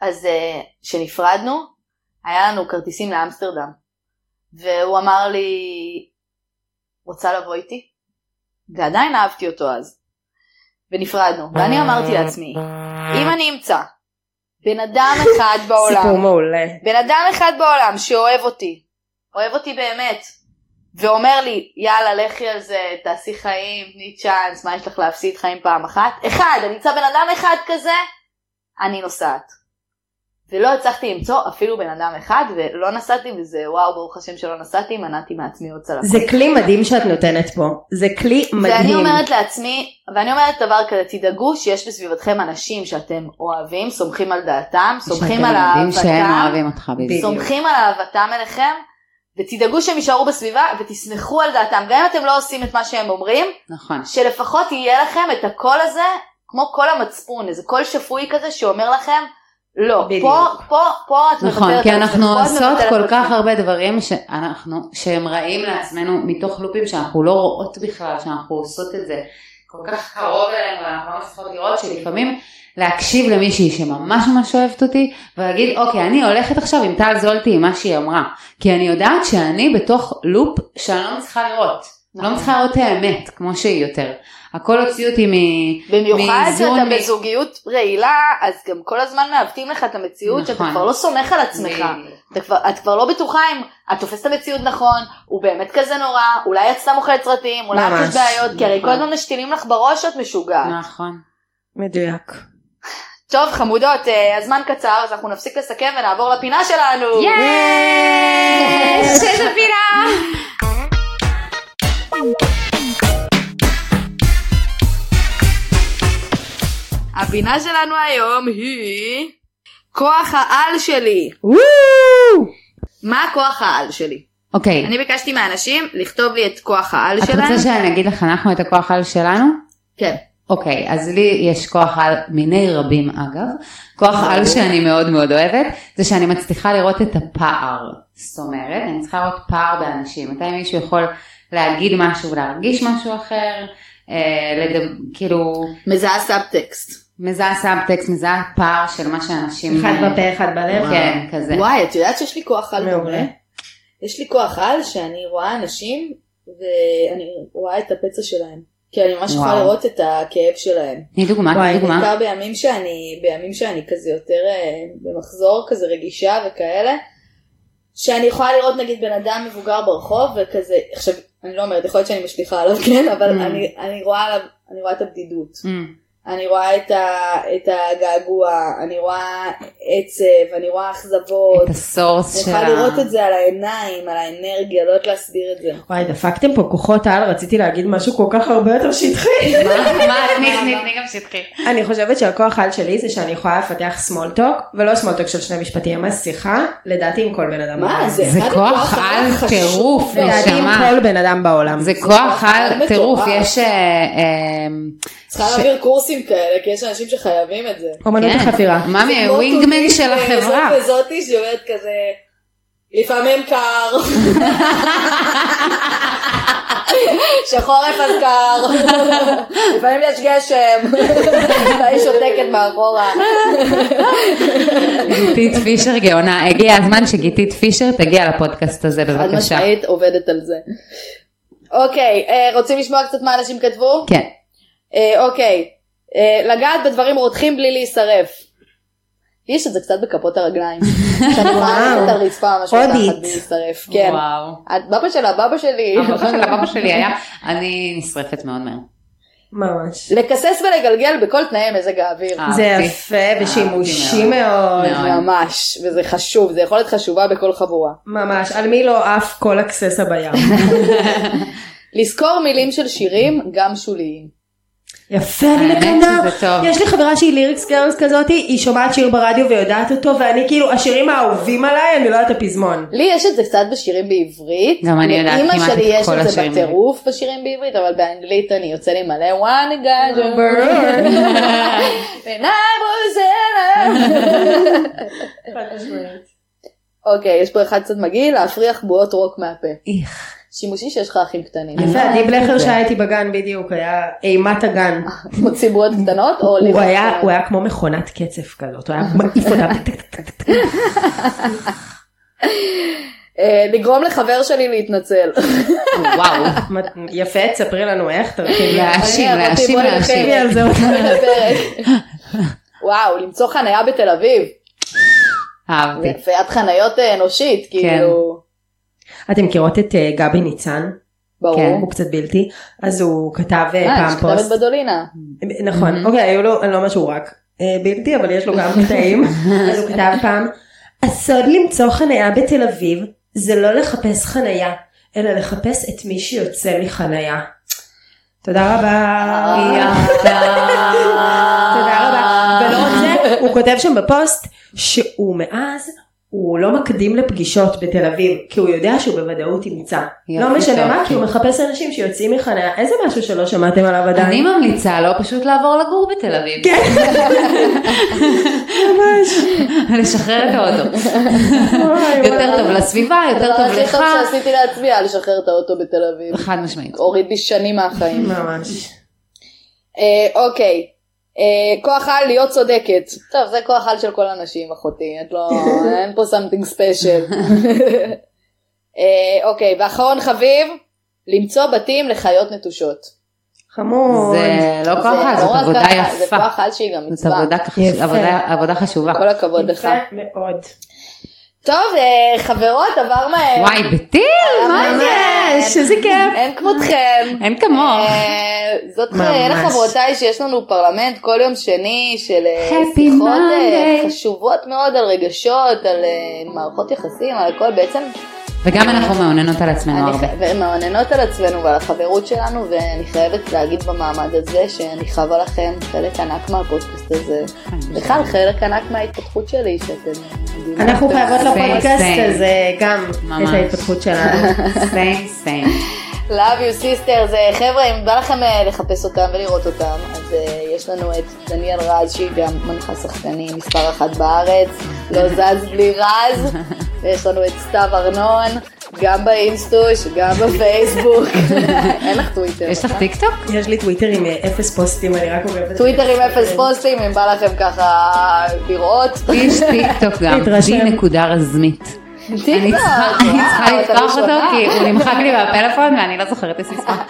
Speaker 2: אז uh, שנפרדנו, היה לנו כרטיסים לאמסטרדם, והוא אמר לי, רוצה לבוא איתי? ועדיין אהבתי אותו אז. ונפרדנו, ואני אמרתי לעצמי, אם אני אמצא בן אדם אחד [LAUGHS] בעולם,
Speaker 4: סיפור מעולה.
Speaker 2: בן אדם אחד בעולם שאוהב אותי, אוהב אותי באמת, ואומר לי, יאללה, לכי על זה, תעשי חיים, תני צ'אנס, מה יש לך להפסיד חיים פעם אחת? אחד, אני אמצא בן אדם אחד כזה, אני נוסעת. ולא הצלחתי למצוא אפילו בן אדם אחד, ולא נסעתי, וזה וואו, ברוך השם שלא נסעתי, מנעתי מעצמי עוד צלחות.
Speaker 4: זה כלי מדהים שאת נותנת פה. זה כלי מדהים.
Speaker 2: ואני אומרת לעצמי, ואני אומרת דבר כזה, תדאגו שיש בסביבתכם אנשים שאתם אוהבים, סומכים על דעתם, סומכים על אהבתם. סומכים על אהבתם אליכם, ותדאגו שהם יישארו בסביבה ותסמכו על דעתם, גם אם אתם לא עושים את מה שהם אומרים,
Speaker 3: נכון.
Speaker 2: שלפחות יהיה לכם את הקול הזה, כמו קול המצפון, איזה קול שפוי כזה שאומר לכם, לא,
Speaker 4: בדיוק.
Speaker 2: פה, פה, פה את
Speaker 3: נכון,
Speaker 2: מוותרת
Speaker 3: כי
Speaker 2: על עצמך,
Speaker 3: אנחנו עושות כל כך. הרבה דברים שאנחנו, שהם רעים לעצמנו מתוך לופים שאנחנו לא רואות בכלל שאנחנו עושות את זה כל כך קרוב אלינו ואנחנו לא מצליחות לראות שלפעמים להקשיב למישהי שממש ממש אוהבת אותי ולהגיד אוקיי אני הולכת עכשיו עם טל זולטי עם מה שהיא אמרה כי אני יודעת שאני בתוך לופ שאני לא מצליחה לראות. לא
Speaker 2: נכון.
Speaker 3: מצליחה לראות את האמת כמו שהיא יותר. הכל הוציא אותי מ...
Speaker 2: במיוחד שאתה
Speaker 3: מ-
Speaker 2: בזוגיות רעילה, אז גם כל הזמן מעוותים לך את המציאות, שאתה
Speaker 3: נכון.
Speaker 2: כבר לא סומך על עצמך. אתה כבר, את כבר לא בטוחה אם את תופסת את המציאות נכון, הוא באמת כזה נורא, אולי את סתם אוכלת סרטים, אולי את
Speaker 4: ממש,
Speaker 2: יש בעיות, כי הרי
Speaker 3: נכון.
Speaker 2: כל הזמן משתילים לך בראש שאת משוגעת.
Speaker 3: נכון.
Speaker 4: מדויק.
Speaker 2: טוב חמודות, אה, הזמן קצר, אז אנחנו נפסיק לסכם ונעבור לפינה שלנו.
Speaker 3: יש! איזה פינה!
Speaker 2: הפינה שלנו היום היא כוח העל שלי. מה כוח העל שלי?
Speaker 3: אוקיי.
Speaker 2: אני ביקשתי מהאנשים לכתוב לי את כוח העל
Speaker 3: את
Speaker 2: שלהם.
Speaker 3: רוצה שאני אגיד לך אנחנו את הכוח על שלנו?
Speaker 2: כן.
Speaker 3: אוקיי, אז לי יש כוח על מיני רבים אגב. כוח על שאני מאוד מאוד אוהבת, זה שאני מצליחה לראות את הפער. זאת אומרת, אני צריכה לראות פער באנשים. מתי מישהו יכול להגיד משהו, להרגיש משהו אחר, אה, לדב, כאילו,
Speaker 2: מזהה סאבטקסט.
Speaker 3: מזהה סאבטקסט, מזהה פער של מה שאנשים...
Speaker 4: אחד בפה, אחד בלב.
Speaker 3: כן, כזה.
Speaker 2: וואי, את יודעת שיש לי כוח על
Speaker 4: מעולה.
Speaker 2: דומה? יש לי כוח על שאני רואה אנשים ואני רואה את הפצע שלהם. כי אני ממש יכולה. לראות את הכאב שלהם.
Speaker 3: תני דוגמה, תני דוגמה.
Speaker 2: בעיקר בימים שאני, בימים שאני כזה יותר אה, במחזור כזה רגישה וכאלה. שאני יכולה לראות נגיד בן אדם מבוגר ברחוב וכזה, עכשיו אני לא אומרת, יכול להיות שאני משליכה עליו כן, אבל
Speaker 3: Mm.
Speaker 2: אני, אני רואה עליו, אני רואה את הבדידות. אני רואה את, ה, את הגעגוע, אני רואה עצב, אני רואה אכזבות.
Speaker 3: את הסורס
Speaker 2: אני
Speaker 3: של
Speaker 2: יכולה. לראות את זה על העיניים, על האנרגיה, לא יודעת להסביר את זה.
Speaker 4: וואי, דפקתם פה כוחות על, רציתי להגיד משהו כל כך הרבה יותר שטחי.
Speaker 3: מה? מה? [LAUGHS] תני, תני גם שטחי.
Speaker 4: אני חושבת שהכוח על שלי זה שאני יכולה לפתח small talk, ולא small talk של שני משפטים, ממש שיחה, לדעתי עם כל בן אדם.
Speaker 2: מה. זה
Speaker 3: כוח על טירוף.
Speaker 4: לדעתי עם. כל בן אדם בעולם.
Speaker 3: זה כוח
Speaker 2: על
Speaker 3: טירוף. יש... אה, אה,
Speaker 2: צריכה להעביר קורסים כאלה, כי יש אנשים שחייבים את זה.
Speaker 4: אומנות
Speaker 3: כן.
Speaker 4: החפירה.
Speaker 3: ממי,
Speaker 2: כמו
Speaker 3: ווינגמן
Speaker 2: טורניר
Speaker 3: של החברה.
Speaker 2: זאת וזאתי שאומרת כזה, לפעמים קר, שחורף אז קר, לפעמים יש גשם, והיא שותקת מאחורה.
Speaker 3: גיתית פישר גאונה, הגיע הזמן שגיתית פישר תגיע לפודקאסט הזה
Speaker 2: חד
Speaker 3: בבקשה.
Speaker 2: משמעית עובדת על זה. אוקיי, אה, רוצים לשמוע קצת מה אנשים כתבו?
Speaker 3: כן.
Speaker 2: אה, אוקיי, אה, לגעת בדברים רותחים בלי להישרף. יש את זה קצת בכפות הרגליים. שאני ללכת על רצפה ממש. מתחת להישרף. כן.
Speaker 3: וואו.
Speaker 2: את בבא של הבבא שלי.
Speaker 3: הבבא של הבבא שלי היה, [LAUGHS] אני נשרפת מאוד מהר.
Speaker 4: ממש.
Speaker 2: לקסס ולגלגל בכל תנאי מזג האוויר.
Speaker 3: אה.
Speaker 4: זה. יפה ושימושי מאוד.
Speaker 2: ממש, וזה חשוב, זה יכולת חשובה בכל חבורה.
Speaker 4: ממש. על מי לא עף כל אקססה בים. [LAUGHS] [LAUGHS]
Speaker 2: לזכור מילים של שירים, גם שוליים.
Speaker 4: יפה, אני
Speaker 3: טוב.
Speaker 4: יש לי חברה שהיא ליריקס גרלס כזאת, היא שומעת שיר ברדיו ויודעת אותו, ואני כאילו, השירים האהובים עליי, אני לא יודעת הפזמון.
Speaker 2: לי יש את זה קצת בשירים בעברית.
Speaker 3: גם אני יודעת
Speaker 2: לאמא
Speaker 3: כמעט
Speaker 2: שלי
Speaker 3: את
Speaker 2: יש
Speaker 3: כל
Speaker 2: את זה
Speaker 3: השירים
Speaker 2: בטירוף בשירים בעברית, אבל באנגלית אני יוצא לי מלא one guy to burn. and I was in אוקיי, יש פה אחד קצת מגעיל, להפריח בועות רוק מהפה.
Speaker 3: איך.
Speaker 2: שימושי שיש לך אחים קטנים.
Speaker 4: יפה, עדי בלכר שהיה איתי בגן בדיוק, היה אימת הגן. [LAUGHS]
Speaker 2: מוציא בועות קטנות או
Speaker 4: הוא
Speaker 2: לירות
Speaker 4: היה,
Speaker 2: קטנות?
Speaker 4: הוא היה כמו מכונת קצף כזאת, הוא היה [LAUGHS] מעיף אותה.
Speaker 2: אה, לגרום לחבר שלי להתנצל.
Speaker 3: וואו.
Speaker 4: יפה, תספרי לנו איך, תרחיבי.
Speaker 3: להאשים, להאשים, להאשים.
Speaker 2: וואו, למצוא חניה בתל אביב.
Speaker 3: אהבתי.
Speaker 2: זה פיית חניות אה, אנושית, כאילו.
Speaker 4: אתם מכירות את אה, גבי ניצן?
Speaker 2: ברור.
Speaker 3: כן.
Speaker 4: הוא קצת בלתי. אז הוא כתב אה,
Speaker 2: אה,
Speaker 4: פעם
Speaker 2: שכתבת
Speaker 4: פוסט.
Speaker 2: בדולינה.
Speaker 4: נכון, אוקיי, היו לו, אני לא אומר שהוא רק אה, בלתי, אבל יש לו גם [LAUGHS] קטעים. אז הוא כתב פעם, הסוד למצוא חניה בתל אביב זה לא לחפש חניה, אלא לחפש את מי שיוצא מחניה. תודה רבה. תודה רבה. ולא רק זה, הוא כותב שם בפוסט שהוא מאז הוא לא מקדים לפגישות בתל אביב, כי הוא יודע שהוא בוודאות ימצא. לא משנה. מה, כי הוא מחפש אנשים שיוצאים מחניה. איזה משהו שלא שמעתם עליו עדיין?
Speaker 3: אני ממליצה לו פשוט לעבור לגור בתל אביב.
Speaker 4: כן. [LAUGHS] ממש.
Speaker 3: לשחרר את האוטו. יותר. טוב לסביבה, יותר טוב
Speaker 2: הכי
Speaker 3: לך.
Speaker 2: טוב שעשיתי לעצמי היה לשחרר את האוטו בתל אביב.
Speaker 3: חד משמעית.
Speaker 2: הוריד לי שנים מהחיים.
Speaker 4: ממש.
Speaker 2: אה, אוקיי. אה, כוח על להיות צודקת. טוב, זה כוח על של כל הנשים, אחותי. את לא... [LAUGHS] אין פה something special. [LAUGHS] אה, אוקיי, ואחרון חביב, למצוא בתים לחיות נטושות.
Speaker 4: חמוד.
Speaker 3: זה לא כוח על, זאת
Speaker 2: לא
Speaker 3: עבודה
Speaker 2: ככה, זה
Speaker 3: יפה.
Speaker 2: כוח על שהיא גם
Speaker 3: זאת
Speaker 2: מצווה.
Speaker 4: יפה.
Speaker 3: עבודה- עבודה חשובה.
Speaker 2: כל הכבוד לך.
Speaker 4: יפה מאוד.
Speaker 2: טוב, אה, חברות, עבר מהר.
Speaker 3: וואי, בטיל, מה זה?
Speaker 4: ממש, איזה כיף.
Speaker 2: אין כמותכם.
Speaker 3: אין כמוך.
Speaker 2: אה, זאת
Speaker 4: ממש.
Speaker 2: אלה חברותיי שיש לנו פרלמנט כל יום שני של אה, שיחות אה. חשובות מאוד על רגשות, על אה, מערכות יחסים, על הכל בעצם.
Speaker 3: וגם אנחנו מאוננות על עצמנו הרבה.
Speaker 2: ומעוננות על עצמנו ועל החברות שלנו ואני חייבת להגיד במעמד הזה שאני חווה לכם חלק ענק מהפודקאסט הזה. בכלל חלק ענק מההתפתחות שלי שאתם...
Speaker 4: אנחנו חייבות לפודקאסט. הזה גם. את ההתפתחות שלנו. [LAUGHS]
Speaker 3: סיים סיים.
Speaker 2: Love you sisters, אה, חבר'ה אם בא לכם אה, לחפש אותם ולראות אותם אז אה, יש לנו את דניאל רז שהיא גם מנחה שחקנים מספר אחת בארץ, לא [LAUGHS] זז בלי רז, ויש לנו את סתיו ארנון, גם באינסטוש, גם בפייסבוק, [LAUGHS] אין לך טוויטר,
Speaker 3: יש לך
Speaker 2: נכון?
Speaker 3: טיק טוק?
Speaker 4: יש לי טוויטר עם אפס פוסטים, אני רק עוקבת.
Speaker 2: טוויטר עם אפס פוסטים אם בא לכם ככה לראות.
Speaker 3: יש טיק טוק גם. די נקודה רז. אני צריכה לפתוח אותו. כי הוא נמחק לי בפלאפון ואני לא זוכרת את הסיסמה.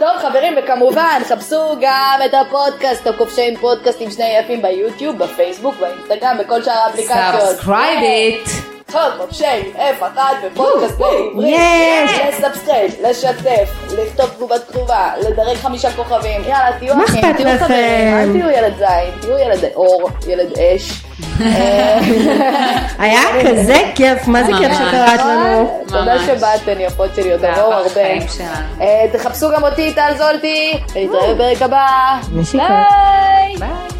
Speaker 2: טוב חברים וכמובן חפשו גם את הפודקאסט הכובשים פודקאסט עם שני אפים ביוטיוב, בפייסבוק, באינסטגרם, בכל שאר האפליקציות.
Speaker 3: subscribe it.
Speaker 2: כל חובשי F אחת בפודקאסט בעברית.
Speaker 4: יש.
Speaker 2: ל subscribe, לשתף, לכתוב תגובת כתובה, לדרג חמישה כוכבים. יאללה תהיו
Speaker 4: מה
Speaker 2: אחים, תהיו? חברים, אל תהיו ילד זין, תהיו ילד אור, ילד אש. [LAUGHS]
Speaker 4: היה כזה כיף, מה זה כיף. שקראת לנו.
Speaker 2: תודה. שבאתן יפות שלי, עוד תבואו הרבה. אה, תחפשו גם אותי טל זולטי, ונתראה בפרק הבא. ביי.